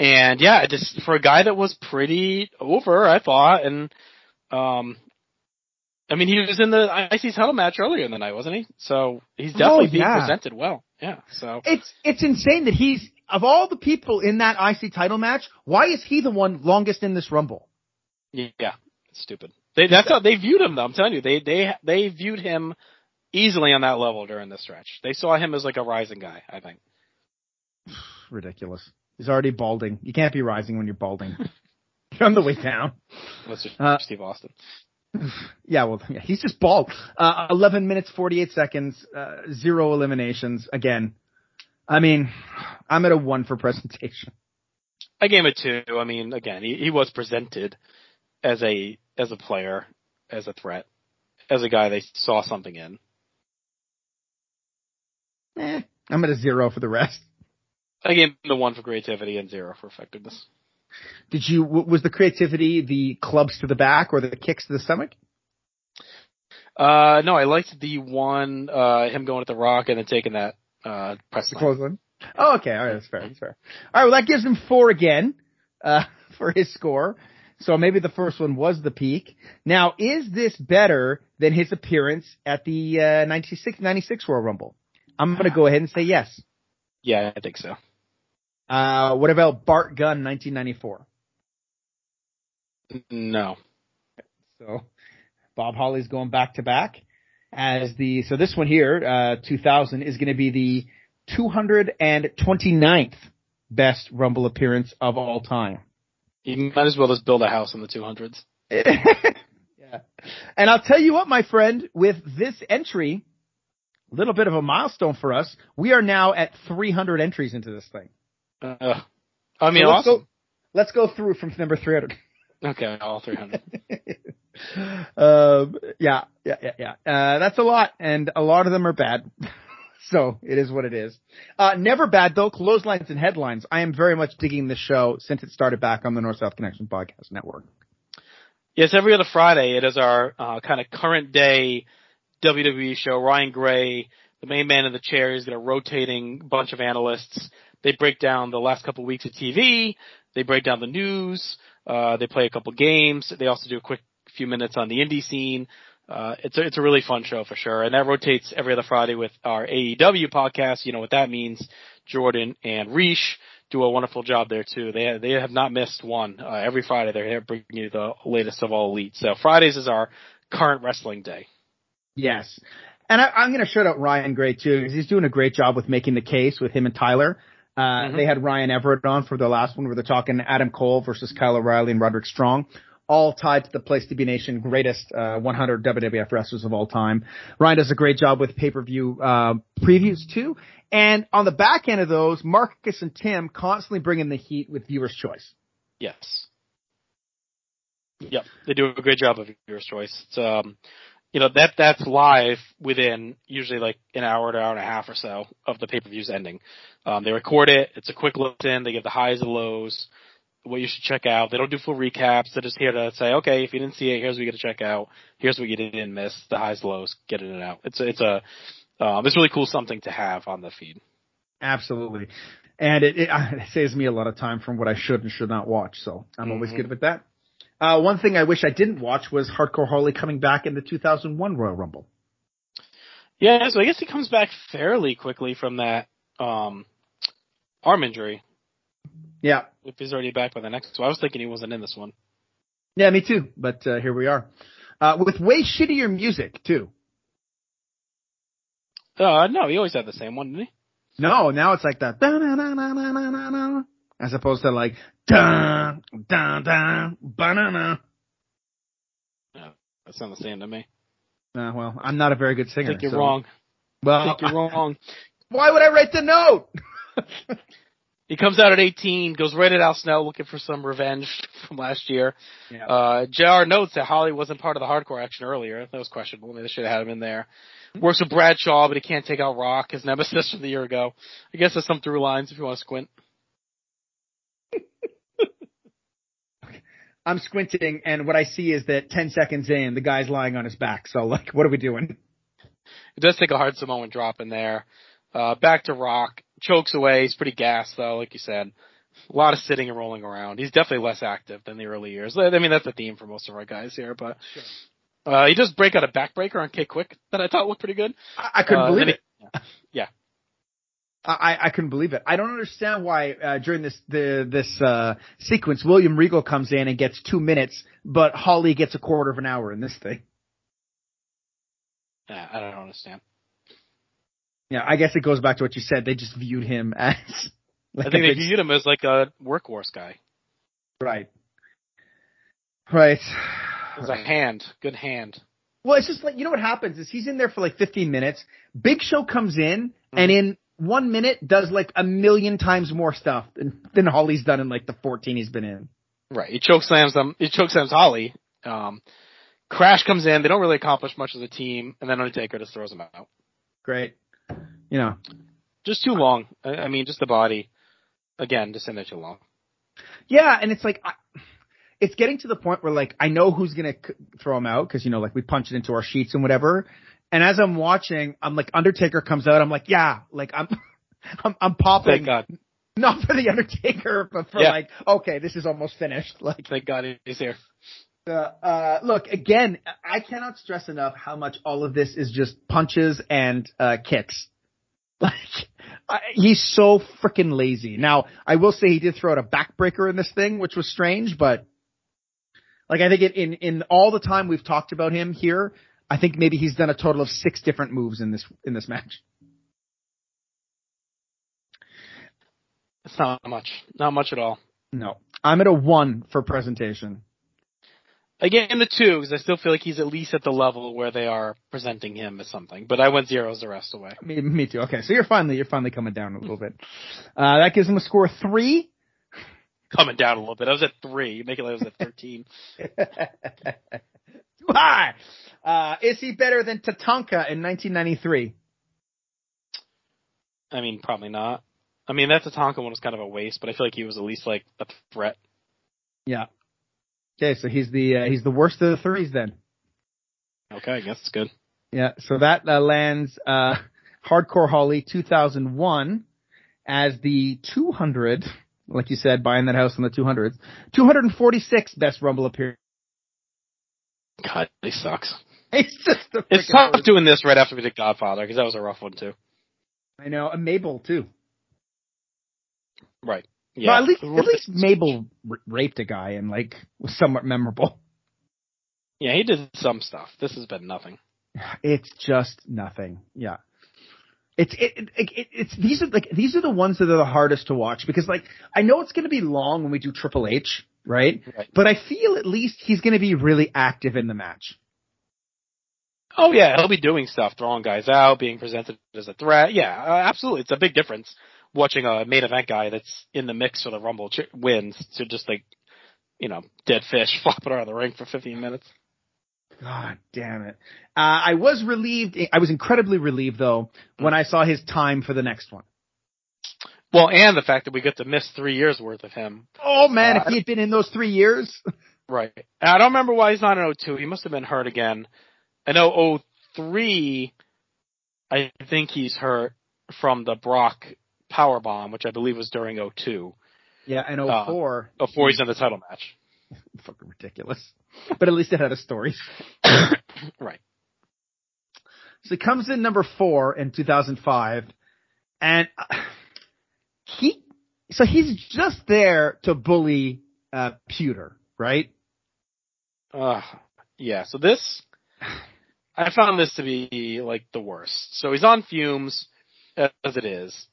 And yeah, just for a guy that was pretty over, I thought, and, um, I mean, he was in the IC title match earlier in the night, wasn't he? So he's definitely oh, yeah. being presented well. Yeah. So it's it's insane that he's of all the people in that IC title match, why is he the one longest in this Rumble? Yeah, it's stupid. They, that's how they viewed him, though. I'm telling you, they they they viewed him easily on that level during this stretch. They saw him as like a rising guy, I think. *sighs* Ridiculous. He's already balding. You can't be rising when you're balding. *laughs* you're on the way down. That's just uh, Steve Austin. *sighs* Yeah, well, yeah, he's just bald. Uh, 11 minutes, 48 seconds, uh, zero eliminations. Again, I mean, *sighs* I'm at a one for presentation. I gave it two. I mean, again, he, he was presented as a as a player, as a threat as a guy they saw something in. Eh, I'm at a zero for the rest. I gave him the one for creativity and zero for effectiveness. Did you, was the creativity the clubs to the back or the kicks to the stomach? Uh, no, I liked the one, uh, him going at the rock and then taking that, uh, press the close one. Oh, okay. All right. That's fair. That's fair. All right. Well, that gives him four again, uh, *laughs* for his score. So maybe the first one was the peak. Now, is this better than his appearance at the, uh, 96, 96 Royal Rumble? I'm going to go ahead and say yes. Yeah, I think so. Uh, what about Bart Gunn 1994? No. So Bob Holly's going back to back as the, so this one here, uh, 2000 is going to be the 229th best Rumble appearance of all time. You might as well just build a house in the 200s. *laughs* yeah. And I'll tell you what, my friend, with this entry, a little bit of a milestone for us. We are now at 300 entries into this thing. Uh, I mean, so let's awesome. Go, let's go through from number 300. Okay, all 300. *laughs* um, yeah, yeah, yeah, yeah. Uh, that's a lot, and a lot of them are bad. *laughs* so it is what it is. Uh, never bad though. Clotheslines and headlines. I am very much digging this show since it started back on the North South Connection podcast network. Yes, every other Friday it is our uh, kind of current day WWE show. Ryan Gray, the main man in the chair, he's got a rotating bunch of analysts. They break down the last couple of weeks of TV. They break down the news. Uh, they play a couple games. They also do a quick few minutes on the indie scene. Uh, it's a, it's a really fun show for sure. And that rotates every other Friday with our AEW podcast. You know what that means. Jordan and Reish do a wonderful job there too. They they have not missed one. Uh, every Friday they're here bringing you the latest of all elite. So Fridays is our current wrestling day. Yes. And I, am going to shout out Ryan Gray too because he's doing a great job with making the case with him and Tyler. Uh, mm-hmm. they had Ryan Everett on for the last one where they're talking Adam Cole versus Kyle O'Reilly and Roderick Strong, all tied to the Place to Be Nation greatest uh, 100 WWF wrestlers of all time. Ryan does a great job with pay-per-view uh, previews too. And on the back end of those, Marcus and Tim constantly bringing the heat with viewer's choice. Yes. Yep, they do a great job of viewer's choice. It's um, you know that that's live within usually like an hour to hour and a half or so of the pay per view's ending. Um, they record it. It's a quick listen. They give the highs and lows, what you should check out. They don't do full recaps. They're just here to say, okay, if you didn't see it, here's what you got to check out. Here's what you didn't miss. The highs, lows, get it out. It's a, it's a um, it's really cool something to have on the feed. Absolutely. And it, it, *laughs* it saves me a lot of time from what I should and should not watch. So I'm mm-hmm. always good with that. Uh, one thing I wish I didn't watch was Hardcore Holly coming back in the 2001 Royal Rumble. Yeah, so I guess he comes back fairly quickly from that um, arm injury. Yeah. If he's already back by the next one. I was thinking he wasn't in this one. Yeah, me too. But uh, here we are. Uh, with way shittier music, too. Uh, no, he always had the same one, didn't he? No, now it's like that as opposed to like dun dun dun banana. Yeah, that sounds the same to me. Uh, well, I'm not a very good singer. I think you're so. wrong. Well, I think you're *laughs* wrong. Why would I write the note? *laughs* he comes out at 18, goes right at Al Snow looking for some revenge *laughs* from last year. Yeah. Uh, JR notes that Holly wasn't part of the hardcore action earlier. That was questionable. Maybe they should have had him in there. Works with Bradshaw, but he can't take out Rock, his nemesis from the year ago. I guess there's some through lines if you want to squint. I'm squinting, and what I see is that 10 seconds in, the guy's lying on his back. So, like, what are we doing? It does take a hard Samoan drop in there. Uh, back to Rock. Chokes away. He's pretty gassed, though, like you said. A lot of sitting and rolling around. He's definitely less active than the early years. I mean, that's the theme for most of our guys here, but. Sure. Uh, he does break out a backbreaker on K-Kwik that I thought looked pretty good. I, I couldn't uh, believe it. He, yeah. I, I couldn't believe it. I don't understand why uh, during this the this uh, sequence William Regal comes in and gets two minutes, but Holly gets a quarter of an hour in this thing. Yeah, I don't understand. Yeah, I guess it goes back to what you said. They just viewed him *laughs* as. Like I think they viewed him as like a workhorse guy. Right. Right. As a hand, good hand. Well, it's just like you know what happens is he's in there for like 15 minutes. Big Show comes in mm-hmm. and in one minute does like a million times more stuff than, than Holly's done in like the 14 he's been in. Right. He choke slams them. He choke slams Holly. Um, Crash comes in. They don't really accomplish much as a team, and then Undertaker just throws him out. Great. You know, Just too long. I, I mean, just the body. Again, just in there too long. Yeah, and it's like I, it's getting to the point where like I know who's gonna c- throw him out because you know like we punch it into our sheets and whatever. And as I'm watching, I'm like Undertaker comes out. I'm like, yeah, like I'm, *laughs* I'm, I'm popping. Thank God. Not for the Undertaker, but for Yeah. like, okay, this is almost finished. *laughs* Like, Thank God he's here. uh, uh, look again. I cannot stress enough how much all of this is just punches and uh, kicks. *laughs* Like I, he's so freaking lazy. Now I will say he did throw out a backbreaker in this thing, which was strange, but like I think it, in in all the time we've talked about him here, I think maybe he's done a total of six different moves in this in this match. It's not much. Not much at all. No, I'm at a one for presentation. Him the two because I still feel like he's at least at the level where they are presenting him as something. But I went zeros the rest away. Me, me too. Okay, so you're finally you're finally coming down a little bit. Uh, that gives him a score of three. Coming down a little bit. I was at three. You make it like I was at thirteen. *laughs* *laughs* Too high. Uh, is he better than Tatanka in 1993? I mean, probably not. I mean, that Tatanka one was kind of a waste, but I feel like he was at least like a threat. Yeah. Okay, so he's the uh, he's the worst of the threes then. Okay, I guess it's good. Yeah, so that uh, lands uh, Hardcore Holly 2001 as the 200, like you said, buying that house on the 200s, 246 best Rumble appearance. God, he sucks. *laughs* It's just a It's freaking tough doing this right after we did Godfather because that was a rough one too. I know, and Mabel too. Right. Yeah. At least at least Mabel raped a guy and like was somewhat memorable. Yeah, he did some stuff. This has been nothing. It's just nothing. Yeah. It's it, it, it it's these are like these are the ones that are the hardest to watch because like I know it's going to be long when we do Triple H, right? Right. But I feel at least he's going to be really active in the match. Oh yeah, he'll be doing stuff, throwing guys out, being presented as a threat. Yeah, uh, absolutely. It's a big difference watching a main event guy that's in the mix for the Rumble ch- wins to just like, you know, dead fish *laughs* flopping around the ring for 15 minutes. God damn it. Uh, I was relieved. I was incredibly relieved though when I saw his time for the next one. Well, and the fact that we get to miss three years worth of him. Oh man, Uh, if he had been in those three years, *laughs* Right. And I don't remember why he's not in 02. He must have been hurt again. I know 03, I think he's hurt from the Brock power bomb, which I believe was during 02. yeah, and Uh, 04, Before he's in the title match. *laughs* fucking ridiculous. But at least it had a story. *coughs* right. So he comes in number four in 2005, and uh, he, so he's just there to bully uh, Puder, right? Uh, yeah, so this, I found this to be like the worst. So he's on fumes, as it is.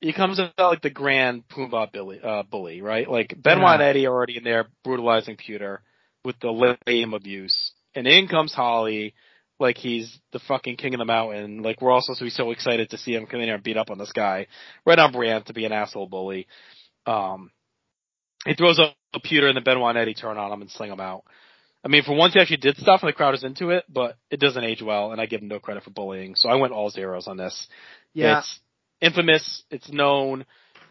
He comes out like the grand Pumbaa bully, uh, bully, right? Like Benoit Yeah. and Eddie are already in there brutalizing Puder with the lame abuse. And in comes Holly, like he's the fucking king of the mountain. Like we're all supposed to be so excited to see him come in here and beat up on this guy. Right on brand to be an asshole bully. Um, he throws up a Puder and then Benoit and Eddie turn on him and sling him out. I mean, for once he actually did stuff and the crowd is into it, but it doesn't age well, and I give him no credit for bullying. So I went all zeros on this. Yeah. It's infamous. It's known.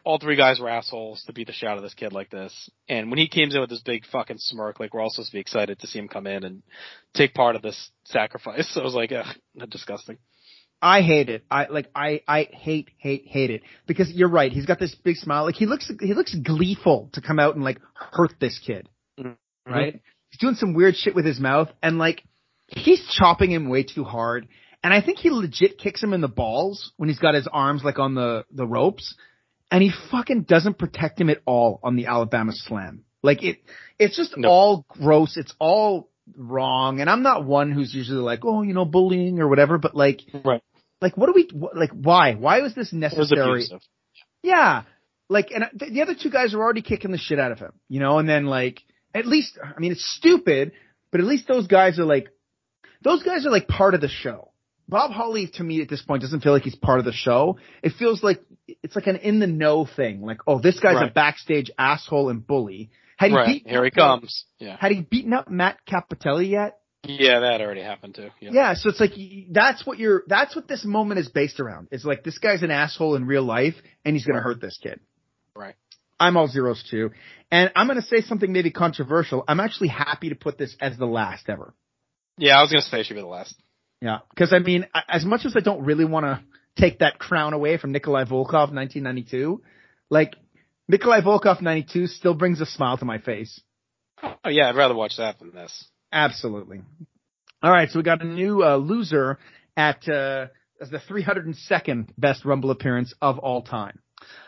All three guys were assholes to beat the shit out of this kid like this. And when he came in with this big fucking smirk, like we're all supposed to be excited to see him come in and take part of this sacrifice. *laughs* So I was like, ugh, disgusting. I hate it. I like I I hate hate hate it because you're right. He's got this big smile. Like he looks he looks gleeful to come out and like hurt this kid, mm-hmm. right? He's doing some weird shit with his mouth and like he's chopping him way too hard. And I think he legit kicks him in the balls when he's got his arms like on the the ropes, and he fucking doesn't protect him at all on the Alabama Slam. Like it, it's just No. all gross. It's all wrong. And I'm not one who's usually like, oh, you know, bullying or whatever. But like, Right. like what do we like? Why? Why was this It was necessary? Yeah. Like, and the, the other two guys are already kicking the shit out of him, you know, and then like, at least, I mean, it's stupid, but at least those guys are like, those guys are like part of the show. Bob Holly to me at this point doesn't feel like he's part of the show. It feels like it's like an in the know thing. Like, oh, this guy's a backstage asshole and bully. Had he Right. beaten Here he comes. Yeah. Had he beaten up Matt Cappotelli yet? Yeah, that already happened too. Yeah. Yeah, so it's like that's what you're. That's what this moment is based around. It's like this guy's an asshole in real life, and he's gonna hurt this kid. Right. I'm all zeros too, and I'm gonna say something maybe controversial. I'm actually happy to put this as the last ever. Yeah, I was gonna say it should be the last. Yeah, because I mean, as much as I don't really want to take that crown away from Nikolai Volkov 1992, like Nikolai Volkov 92 still brings a smile to my face. Oh yeah, I'd rather watch that than this. Absolutely. All right, so we got a new uh, loser at uh, as the 302nd best Rumble appearance of all time.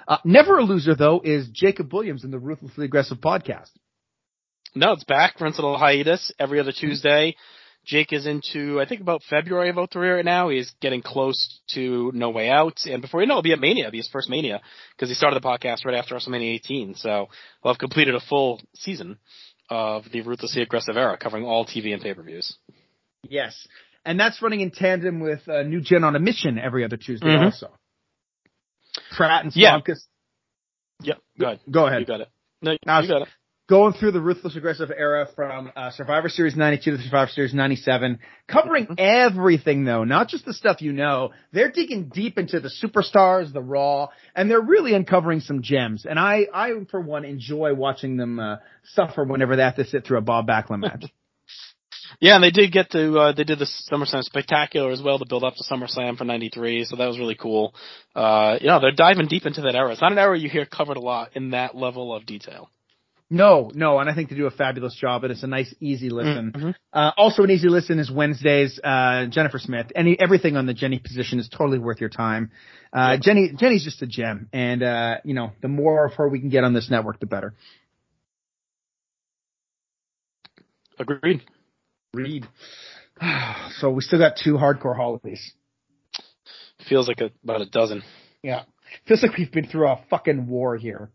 Uh, never a loser though is Jacob Williams in the Ruthlessly Aggressive podcast. No, it's back. Runs a little hiatus every other Tuesday. Jake is into, I think about February of 03 right now. He's getting close to No Way Out. And before you know, it'll be at Mania. It'll be his first Mania because he started the podcast right after WrestleMania 18. So we'll have completed a full season of the Ruthlessly Aggressive era covering all TV and pay-per-views. Yes. And that's running in tandem with uh, New Gen on a Mission every other Tuesday Mhm. also. Pratt and Yeah. Yep. Go ahead. Go ahead. You got it. No, you got it. Going through the ruthless aggressive era from uh, Survivor Series 92 to Survivor Series 97, covering everything though, not just the stuff you know. They're digging deep into the superstars, the raw, and they're really uncovering some gems. And I, I for one enjoy watching them uh, suffer whenever they have to sit through a Bob Backlund match. *laughs* Yeah, and they did get to uh, they did the SummerSlam Spectacular as well to build up to SummerSlam for '93, so that was really cool. Uh, you know, they're diving deep into that era. It's not an era you hear covered a lot in that level of detail. No, no, and I think they do a fabulous job, and it's a nice, easy listen. Mhm. Uh, also an easy listen is Wednesdays, uh, Jennifer Smith. Any, everything on the Jenny position is totally worth your time. Uh, Yep. Jenny, Jenny's just a gem, and, uh, you know, the more of her we can get on this network, the better. Agreed. Read. *sighs* so we still got two hardcore holidays. Feels like a, about a dozen. Yeah. Feels like we've been through a fucking war here.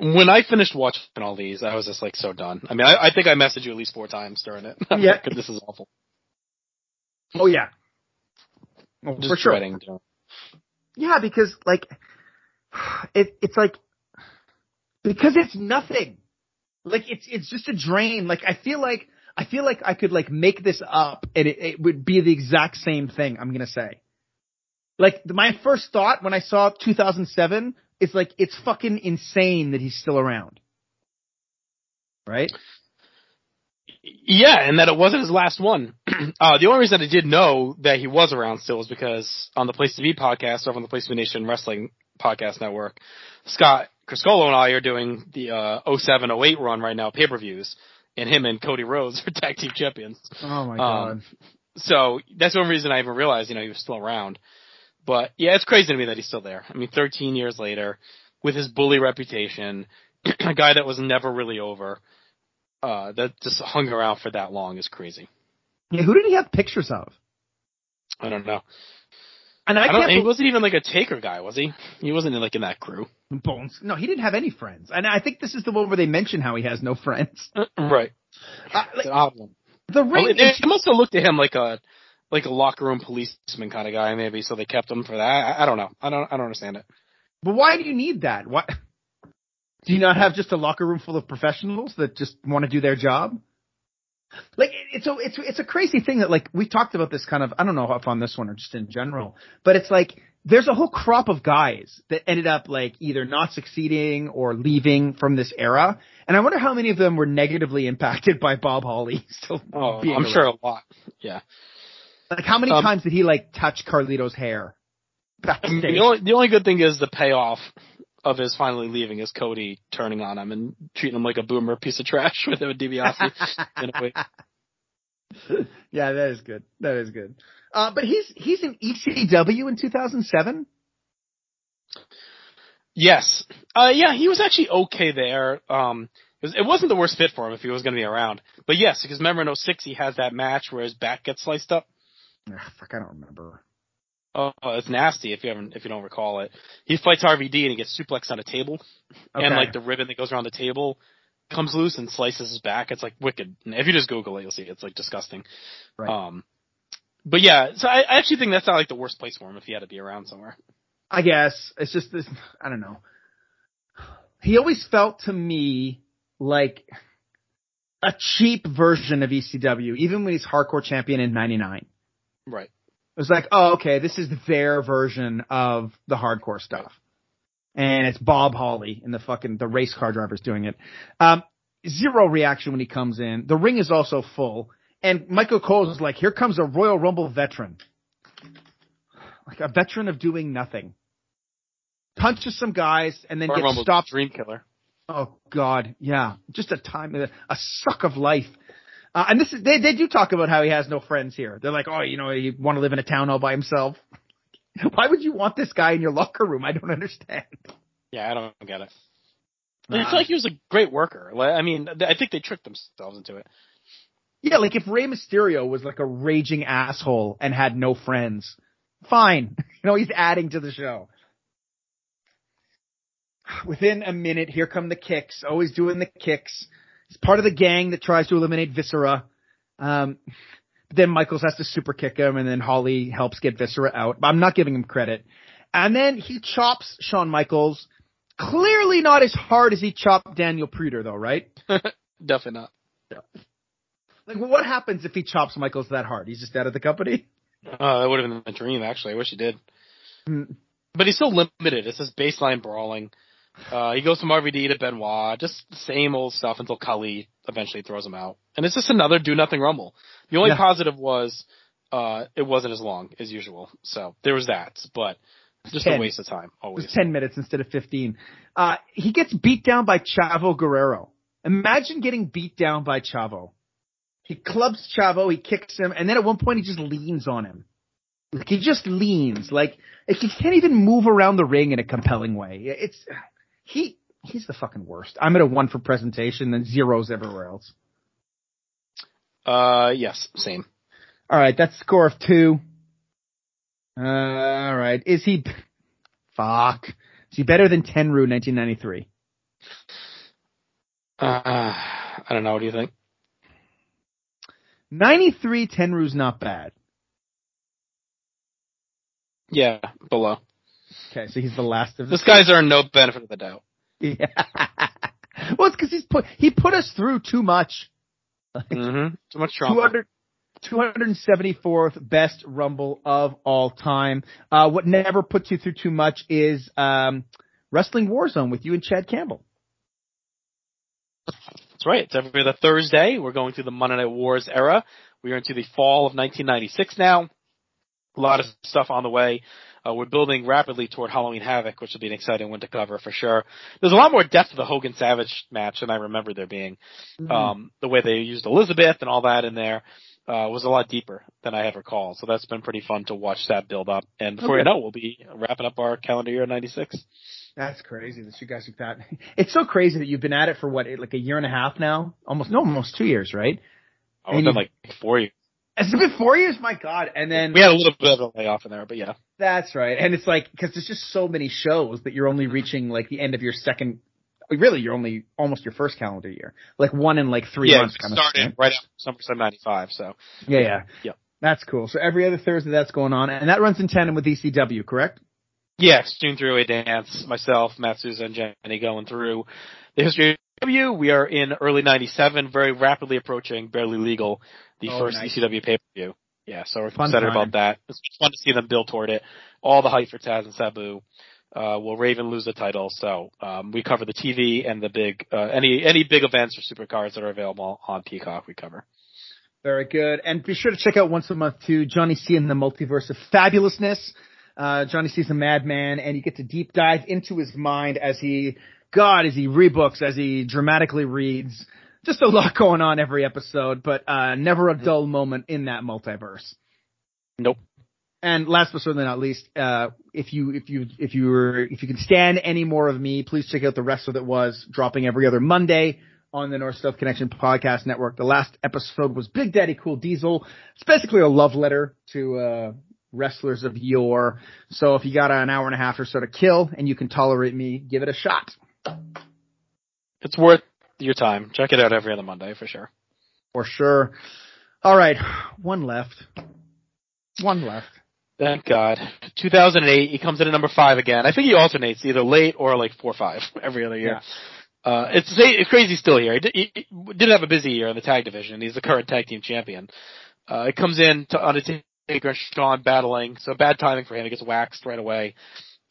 When I finished watching all these, I was just like so done. I mean, I, I think I messaged you at least four times during it. *laughs* Yeah. like, this is awful. Oh yeah. Oh, Just for sure. dreading. Yeah, because like it it's like because it's nothing. Like it's it's just a drain. Like I feel like I feel like I could like make this up and it, it would be the exact same thing. I'm gonna say. Like my first thought when I saw 2007 is like it's fucking insane that he's still around. Right? Yeah, and that it wasn't his last one. *clears throat* uh, the only reason I did know that he was around still was because on the Place to Be podcast over on the Place to Be Nation Wrestling Podcast Network, Scott Criscolo and I are doing the uh, 0708 run right now, pay-per-views, and him and Cody Rhodes *laughs* are tag team champions. Oh my Um, So that's the only reason I even realized, you know, he was still around. But yeah, it's crazy to me that he's still there. I mean, 13 years later, with his bully reputation, *clears throat* a guy that was never really over, uh, that just hung around for that long is crazy. Yeah, who did he have pictures of? I don't know. And I, I, can't He wasn't even like a Taker guy, was he? He wasn't like in that crew. Bones. No, he didn't have any friends. And I think this is the one where they mention how he has no friends. Right. Uh, It's like, an odd one. the Well, ring. they, is- they must have looked at him like a like a locker room policeman kind of guy, maybe. So they kept him for that. I, I don't know. I don't. I don't understand it. But why do you need that? Why? Do you not have just a locker room full of professionals that just want to do their job? Like it's a it's it's a crazy thing that like we talked about this kind of I don't know if on this one or just in general, but it's like there's a whole crop of guys that ended up like either not succeeding or leaving from this era, and I wonder how many of them were negatively impacted by Bob Holly *laughs* still Oh, being I'm around. sure a lot. Yeah. Like how many Um, times did he like touch Carlito's hair? Backstage? the only the only good thing is the payoff of his finally leaving is Cody turning on him and treating him like a boomer *laughs* piece of trash with him and DiBiase *laughs* in a way. yeah, that is good. That is good. Uh, but he's he's in ECW in 2007. Yes. Uh, yeah, he was actually okay there. Um, it, was, it wasn't the worst fit for him if he was going to be around. But yes, because remember in 06 he has that match where his back gets sliced up. Ugh, fuck, I don't remember. Oh, it's nasty if you haven't if you don't recall it. He fights RVD and he gets suplexed on a table, and like the ribbon that goes around the table comes loose and slices his back. It's like wicked. And if you just Google it, you'll see it. it's like disgusting. Right. Um, but yeah, so I, I actually think that's not like the worst place for him if he had to be around somewhere. I guess it's just this. I don't know. He always felt to me like a cheap version of ECW, even when he's hardcore champion in '99. Right. It was like, oh, okay, this is their version of the hardcore stuff. And it's Bob Holly and the fucking, the race car drivers doing it. Um, zero reaction when he comes in. The ring is also full. And Michael Cole is like, here comes a Royal Rumble veteran. Like a veteran of doing nothing. Punches some guys and then Royal gets stopped. Dream Killer. Oh God, yeah, just a time, a suck of life. Uh, and this is they they do talk about how he has no friends here. They're like, oh, you know, you want to live in a town all by himself. *laughs* Why would you want this guy in your locker room? I don't understand. Yeah, I don't get it. Uh, I feel like he was a great worker. Like, I mean, I think they tricked themselves into it. Yeah, like if Rey Mysterio was like a raging asshole and had no friends, fine. *laughs* You know, he's adding to the show. *sighs* Within a minute, here come the kicks. Always doing the kicks. He's part of the gang that tries to eliminate Viscera. Um, but then Michaels has to super kick him, and then Holly helps get Viscera out. But I'm not giving him credit. And then he chops Shawn Michaels. Clearly not as hard as he chopped Daniel Puder, though, right? *laughs* Definitely not. Like, what happens if he chops Michaels that hard? He's just out of the company. Oh, that would have been a dream. Actually, I wish he did. Mm. But he's still limited. It's just baseline brawling. Uh, he goes from RVD to Benoit, just the same old stuff until Khali eventually throws him out. And it's just another do nothing rumble. The only Yeah. positive was, uh, it wasn't as long as usual. So there was that, but just a waste of time, It was always. 10 minutes instead of 15. Uh, he gets beat down by Chavo Guerrero. Imagine getting beat down by Chavo. He clubs Chavo, he kicks him, and then at one point he just leans on him. Like he just leans. Like, like he can't even move around the ring in a compelling way. It's, he, he's the fucking worst. I'm at a one for presentation and zeros everywhere else. Uh, yes, same. Alright, that's a score of two. Uh, alright. Is he, fuck. Is he better than Tenryu 1993? Uh, I don't know. What do you think? 93 Tenryu's not bad. Yeah, below. Okay, so he's the last of This guy's earned no benefit of the doubt. Yeah. *laughs* well, it's because he's put he put us through too much. Mm-hmm. Too much trauma. 200, 274th best Rumble of all time. Uh, what never puts you through too much is um, Wrestling Warzone with you and Chad Campbell. That's right. It's every other Thursday. We're going through the Monday Night Wars era. We are into the fall of 1996 now. A lot of stuff on the way. Uh, we're building rapidly toward Halloween Havoc, which will be an exciting one to cover for sure. There's a lot more depth to the Hogan Savage match than I remember there being. Um, the way they used Elizabeth and all that in there uh, was a lot deeper than I had recalled. So that's been pretty fun to watch that build up. And before Okay. you know, we'll be wrapping up our calendar year 96. That's crazy that you guys are that. *laughs* It's so crazy that you've been at it for what, like a year and a half now? Almost, no, almost two years, right? I was And been like four years. Has it been four years? My God. And then We had a little bit of a layoff in there, but yeah. That's right. And it's like, cause there's just so many shows that you're only mm-hmm. reaching like the end of your second, really you're only almost your first calendar year. Like one in like three yeah, months of started right after SummerSlam 95, so. Yeah, yeah. Yeah. That's cool. So every other Thursday that's going on and that runs in tandem with ECW, correct? Yes, June Three-Way Dance, myself, Matt Souza, and Jenny going through the history of W. We are in early 97, very rapidly approaching Barely Legal, the Oh, first nice. ECW pay-per-view. Yeah, so we're Fun excited time. about that. It's fun to see them build toward it. All the hype for Taz and Sabu. Uh, will Raven lose the title? So, um, we cover the TV and the big, uh, any, any big events or supercards that are available on Peacock we cover. Very good. And be sure to check out once a month too, Johnny C in the Multiverse of Fabulousness. Uh, Johnny C's a madman and you get to deep dive into his mind as he, God, as he rebooks, as he dramatically reads. Just a lot going on every episode, but, uh, never a dull moment in that multiverse. Nope. And last but certainly not least, uh, if you, if you, if you were, if you can stand any more of me, please check out the rest of it was dropping every other Monday on the North South Connection podcast network. The last episode was Big Daddy Cool Diesel. It's basically a love letter to, uh, wrestlers of yore. So if you got an hour and a half or so to kill and you can tolerate me, give it a shot. It's worth your time. Check it out every other Monday for sure. For sure. All right. One left. One left. Thank God. 2008, he comes in at number five again. I think he alternates either late or like four or five *laughs* every other year. Uh, it's, it's crazy still here. He, did, he, did have a busy year in the tag division. He's the current tag team champion. Uh, it comes in to Undertaker and Shawn battling, so bad timing for him. He gets waxed right away.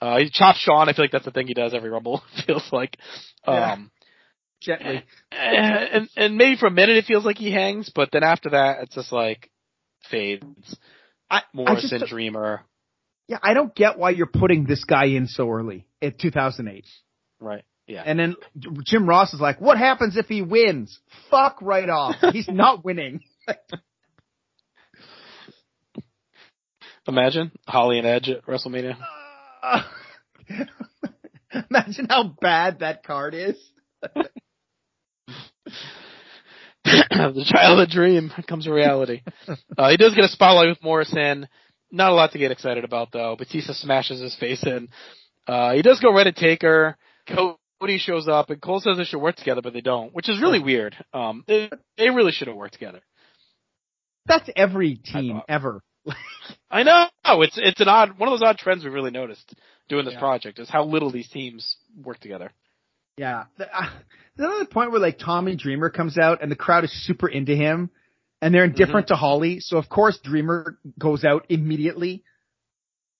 Uh, he chops Shawn. I feel like that's the thing he does every Rumble. *laughs* feels like. Um, yeah. Gently. *laughs* And, and maybe for a minute it feels like he hangs, but then after that it's just like fades. I, Morrison, I just, Dreamer. Yeah, I don't get why you're putting this guy in so early at 2008. Right. Yeah. And then Jim Ross is like, what happens if he wins? Fuck right off. *laughs* He's not winning. Imagine Holly and Edge at WrestleMania. Uh, *laughs* imagine how bad that card is. *laughs* the childhood dream comes to reality. *laughs* Uh, he does get a spotlight with Morrison. Not a lot to get excited about though. Batista smashes his face in. Uh, he does go right at Taker. Cody shows up and Cole says they should work together, but they don't, which is really weird. Um, they, they really should have worked together. That's every team ever. *laughs* I know it's it's an odd one of those odd trends we've really noticed doing this Yeah. project is how little these teams work together. Yeah. The- uh, another point where like Tommy Dreamer comes out and the crowd is super into him and they're indifferent to Holly. So of course Dreamer goes out immediately.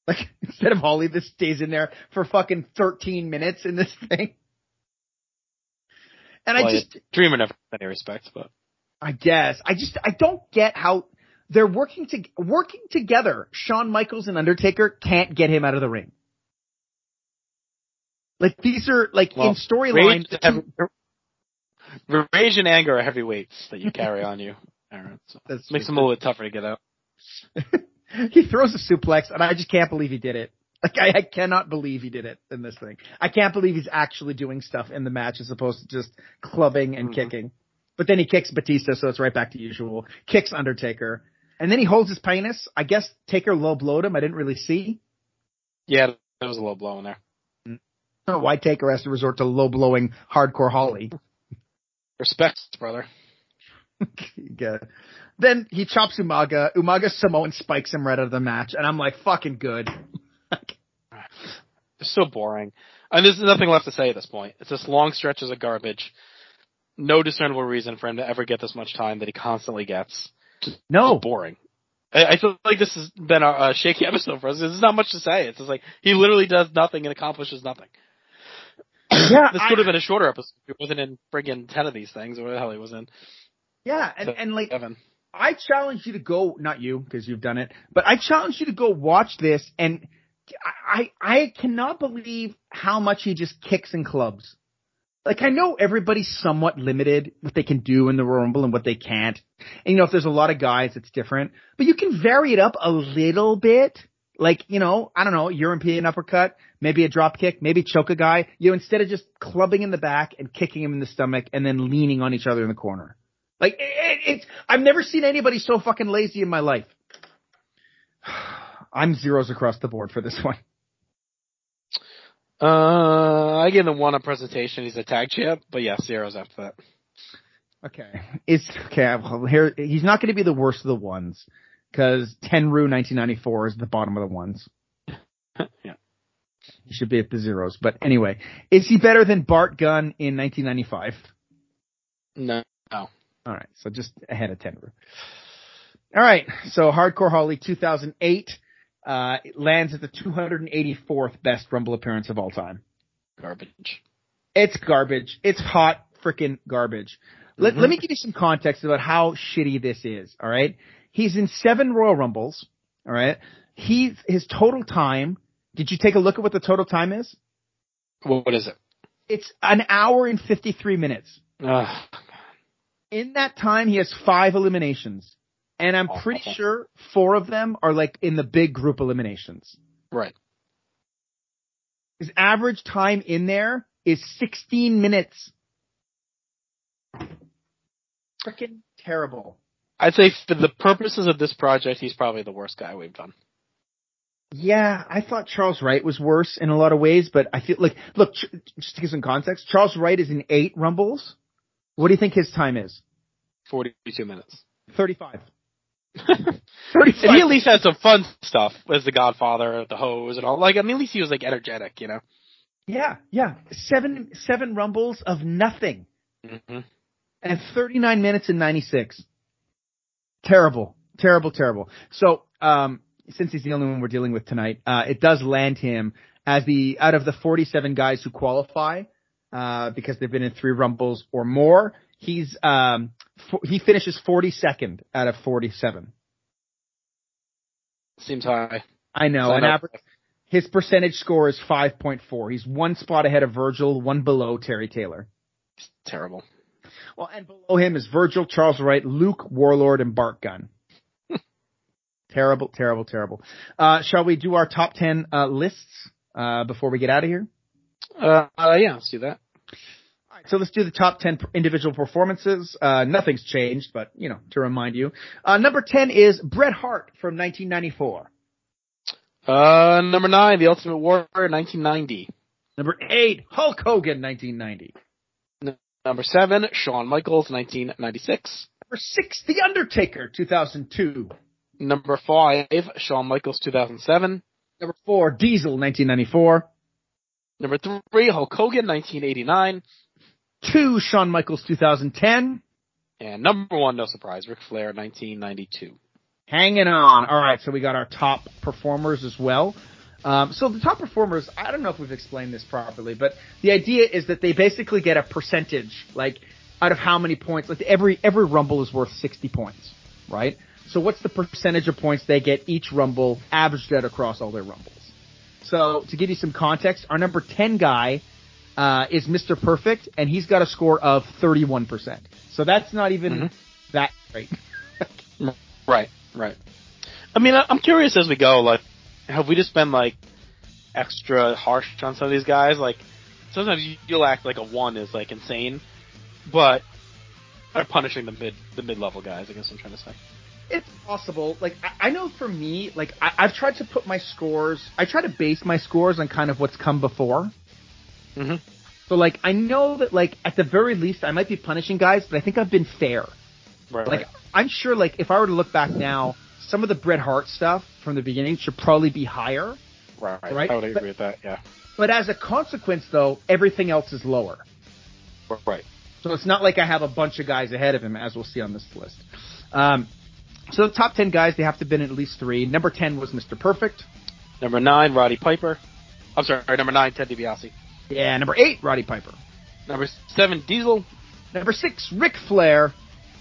Like *laughs* instead of Holly, this stays in there for fucking 13 minutes in this thing. And I Well, just, Dreamer never had any respect, but I guess, I just, I don't get how they're working to, working together. Shawn Michaels and Undertaker can't get him out of the ring. Like these are like Well, in storyline. rage, rage and anger are heavy weights that you carry on you, Aaron. So *laughs* That's makes them a little bit tougher to get out. *laughs* he throws a suplex, and I just can't believe he did it. Like I, I cannot believe he did it in this thing. I can't believe he's actually doing stuff in the match as opposed to just clubbing and Mhm. kicking. But then he kicks Batista, so it's right back to usual. Kicks Undertaker, and then he holds his penis. I guess Taker low blowed him. I didn't really see. Yeah, there was a low blow in there. Don't why Taker has to resort to low blowing hardcore Holly. Respect, brother. *laughs* Yeah. Then he chops Umaga. Umaga Samoan spikes him right out of the match, and I'm like, fucking good. *laughs* It's so boring. And there's nothing left to say at this point. It's just long stretches of garbage. No discernible reason for him to ever get this much time that he constantly gets. No, Boring. I, feel like this has been a, a shaky *laughs* episode for us. There's not much to say. It's just like he literally does nothing and accomplishes nothing. Yeah, this I- could have been a shorter episode. He wasn't in friggin' ten of these things, or what the hell he was in. yeah, and and like Seven. I challenge you to go, not you, because you've done it, but I challenge you to go watch this and I, I cannot believe how much he just kicks and clubs. Like I know everybody's somewhat limited what they can do in the Rumble and what they can't. And you know, if there's a lot of guys, it's different, but you can vary it up a little bit. Like, you know, I don't know, European uppercut, maybe a drop kick, maybe choke a guy, you know, instead of just clubbing in the back and kicking him in the stomach and then leaning on each other in the corner. Like it, it's, I've never seen anybody so fucking lazy in my life. *sighs* I'm zeros across the board for this *laughs* one. Uh, I give him one on presentation. He's a tag champ, but yeah, zeros after that. Okay, it's okay. Well, here he's not going to be the worst of the ones because Tenryu 1994 is the bottom of the ones. *laughs* yeah. He should be at the zeros. But anyway, is he better than Bart Gunn in 1995? No. All right, so just ahead of Tenryu. All right, so Hardcore Holly 2008 uh, lands at the 284th best Rumble appearance of all time. Garbage. It's garbage. It's hot freaking garbage. Let, Mhm. let me give you some context about how shitty this is. All right. He's in seven Royal Rumbles. All right. He's his total time. Did you take a look at what the total time is? What is it? It's an hour and 53 minutes. Ugh. In that time, he has five eliminations. And I'm pretty Awful. sure four of them are like in the big group eliminations. Right. His average time in there is 16 minutes. Freaking terrible. I'd say for the purposes of this project, he's probably the worst guy we've done. Yeah, I thought Charles Wright was worse in a lot of ways, but I feel like, look, just to give some context, Charles Wright is in eight Rumbles. What do you think his time is? 42 minutes. 35. *laughs* And 35. he at least had some fun stuff as the Godfather, the hose, and all. Like, I mean, at least he was like energetic, you know. Yeah, yeah. Seven seven rumbles of nothing. Mm-hmm. And 39 minutes and 96. Terrible. Terrible, terrible. So, um, since he's the only one we're dealing with tonight, uh, it does land him as the, out of the 47 guys who qualify, uh, because they've been in three rumbles or more, he's, um, he finishes 42nd out of 47. Seems high. I know. An average, his percentage score is 5.4. He's one spot ahead of Virgil, one below Terry Taylor. It's terrible. Well, and below him is Virgil, Charles Wright, Luke, Warlord, and Bart Gunn. *laughs* terrible, terrible, terrible. Uh, shall we do our top 10 uh, lists uh, before we get out of here? Uh, uh, yeah, let's do that. All right, so let's do the top 10 individual performances. Uh, nothing's changed, but, you know, to remind you. Uh, number 10 is Bret Hart from 1994. Uh, number nine, The Ultimate Warrior, 1990. Number 8, Hulk Hogan, 1990. Number seven, Shawn Michaels, 1996. Number 6, The Undertaker, 2002. Number five, Shawn Michaels, 2007. Number 4, Diesel, 1994. Number three, Hulk Hogan, 1989. 2, Shawn Michaels, 2010. And number one, no surprise, Ric Flair, 1992. Hanging on. All right, so we got our top performers as well. Um, so the top performers, I don't know if we've explained this properly, but the idea is that they basically get a percentage, like out of how many points. Like every every rumble is worth sixty points, right? So what's the percentage of points they get each rumble, averaged out across all their rumbles? So to give you some context, our number ten guy uh, is Mr. Perfect, and he's got a score of thirty one percent. So that's not even Mhm. that great. *laughs* Right, right. I mean, I'm curious as we go, like, have we just been, like, extra harsh on some of these guys? Like, sometimes you- you'll act like a one is, like, insane, but are punishing the mid, the mid-level guys, I guess I'm trying to say. It's possible. Like I, I know for me, like I, I've tried to put my scores. I try to base my scores on kind of what's come before. Mm-hmm. So like I know that like at the very least I might be punishing guys, but I think I've been fair. Right, Like right. I'm sure like if I were to look back now, some of the Bret Hart stuff from the beginning should probably be higher. right, right, I would but- agree with that, yeah. But as a consequence though, everything else is lower. Right. So it's not like I have a bunch of guys ahead of him, as we'll see on this list. Um, so the top ten guys, they have to have been at least three. Number ten was Mr. Perfect. Number nine, Roddy Piper. I'm sorry, number nine, Ted DiBiase. Yeah, number eight, Roddy Piper. Number seven, Diesel. Number six, Ric Flair.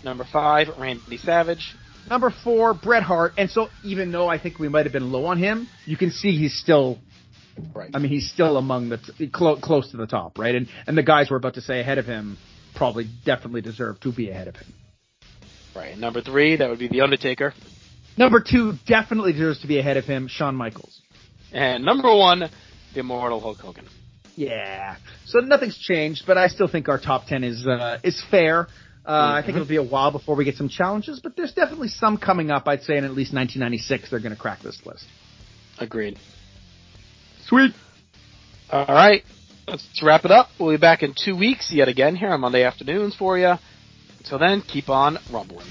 Number five, Randy Savage. Number four, Bret Hart. And so even though I think we might have been low on him, you can see he's still, Right. I mean, he's still among the, t- clo- close to the top, right? And, and the guys we're about to say ahead of him probably definitely deserve to be ahead of him. Right. Number three, that would be The Undertaker. Number two definitely deserves to be ahead of him, Shawn Michaels. And number one, the immortal Hulk Hogan. Yeah. So nothing's changed, but I still think our top 10 is, uh, is fair. Uh, I think Mhm. it'll be a while before we get some challenges, but there's definitely some coming up. I'd say in at least 1996 they're going to crack this list. Agreed. Sweet. All right. Let's wrap it up. We'll be back in two weeks yet again here on Monday afternoons for you. Until then, keep on rumbling.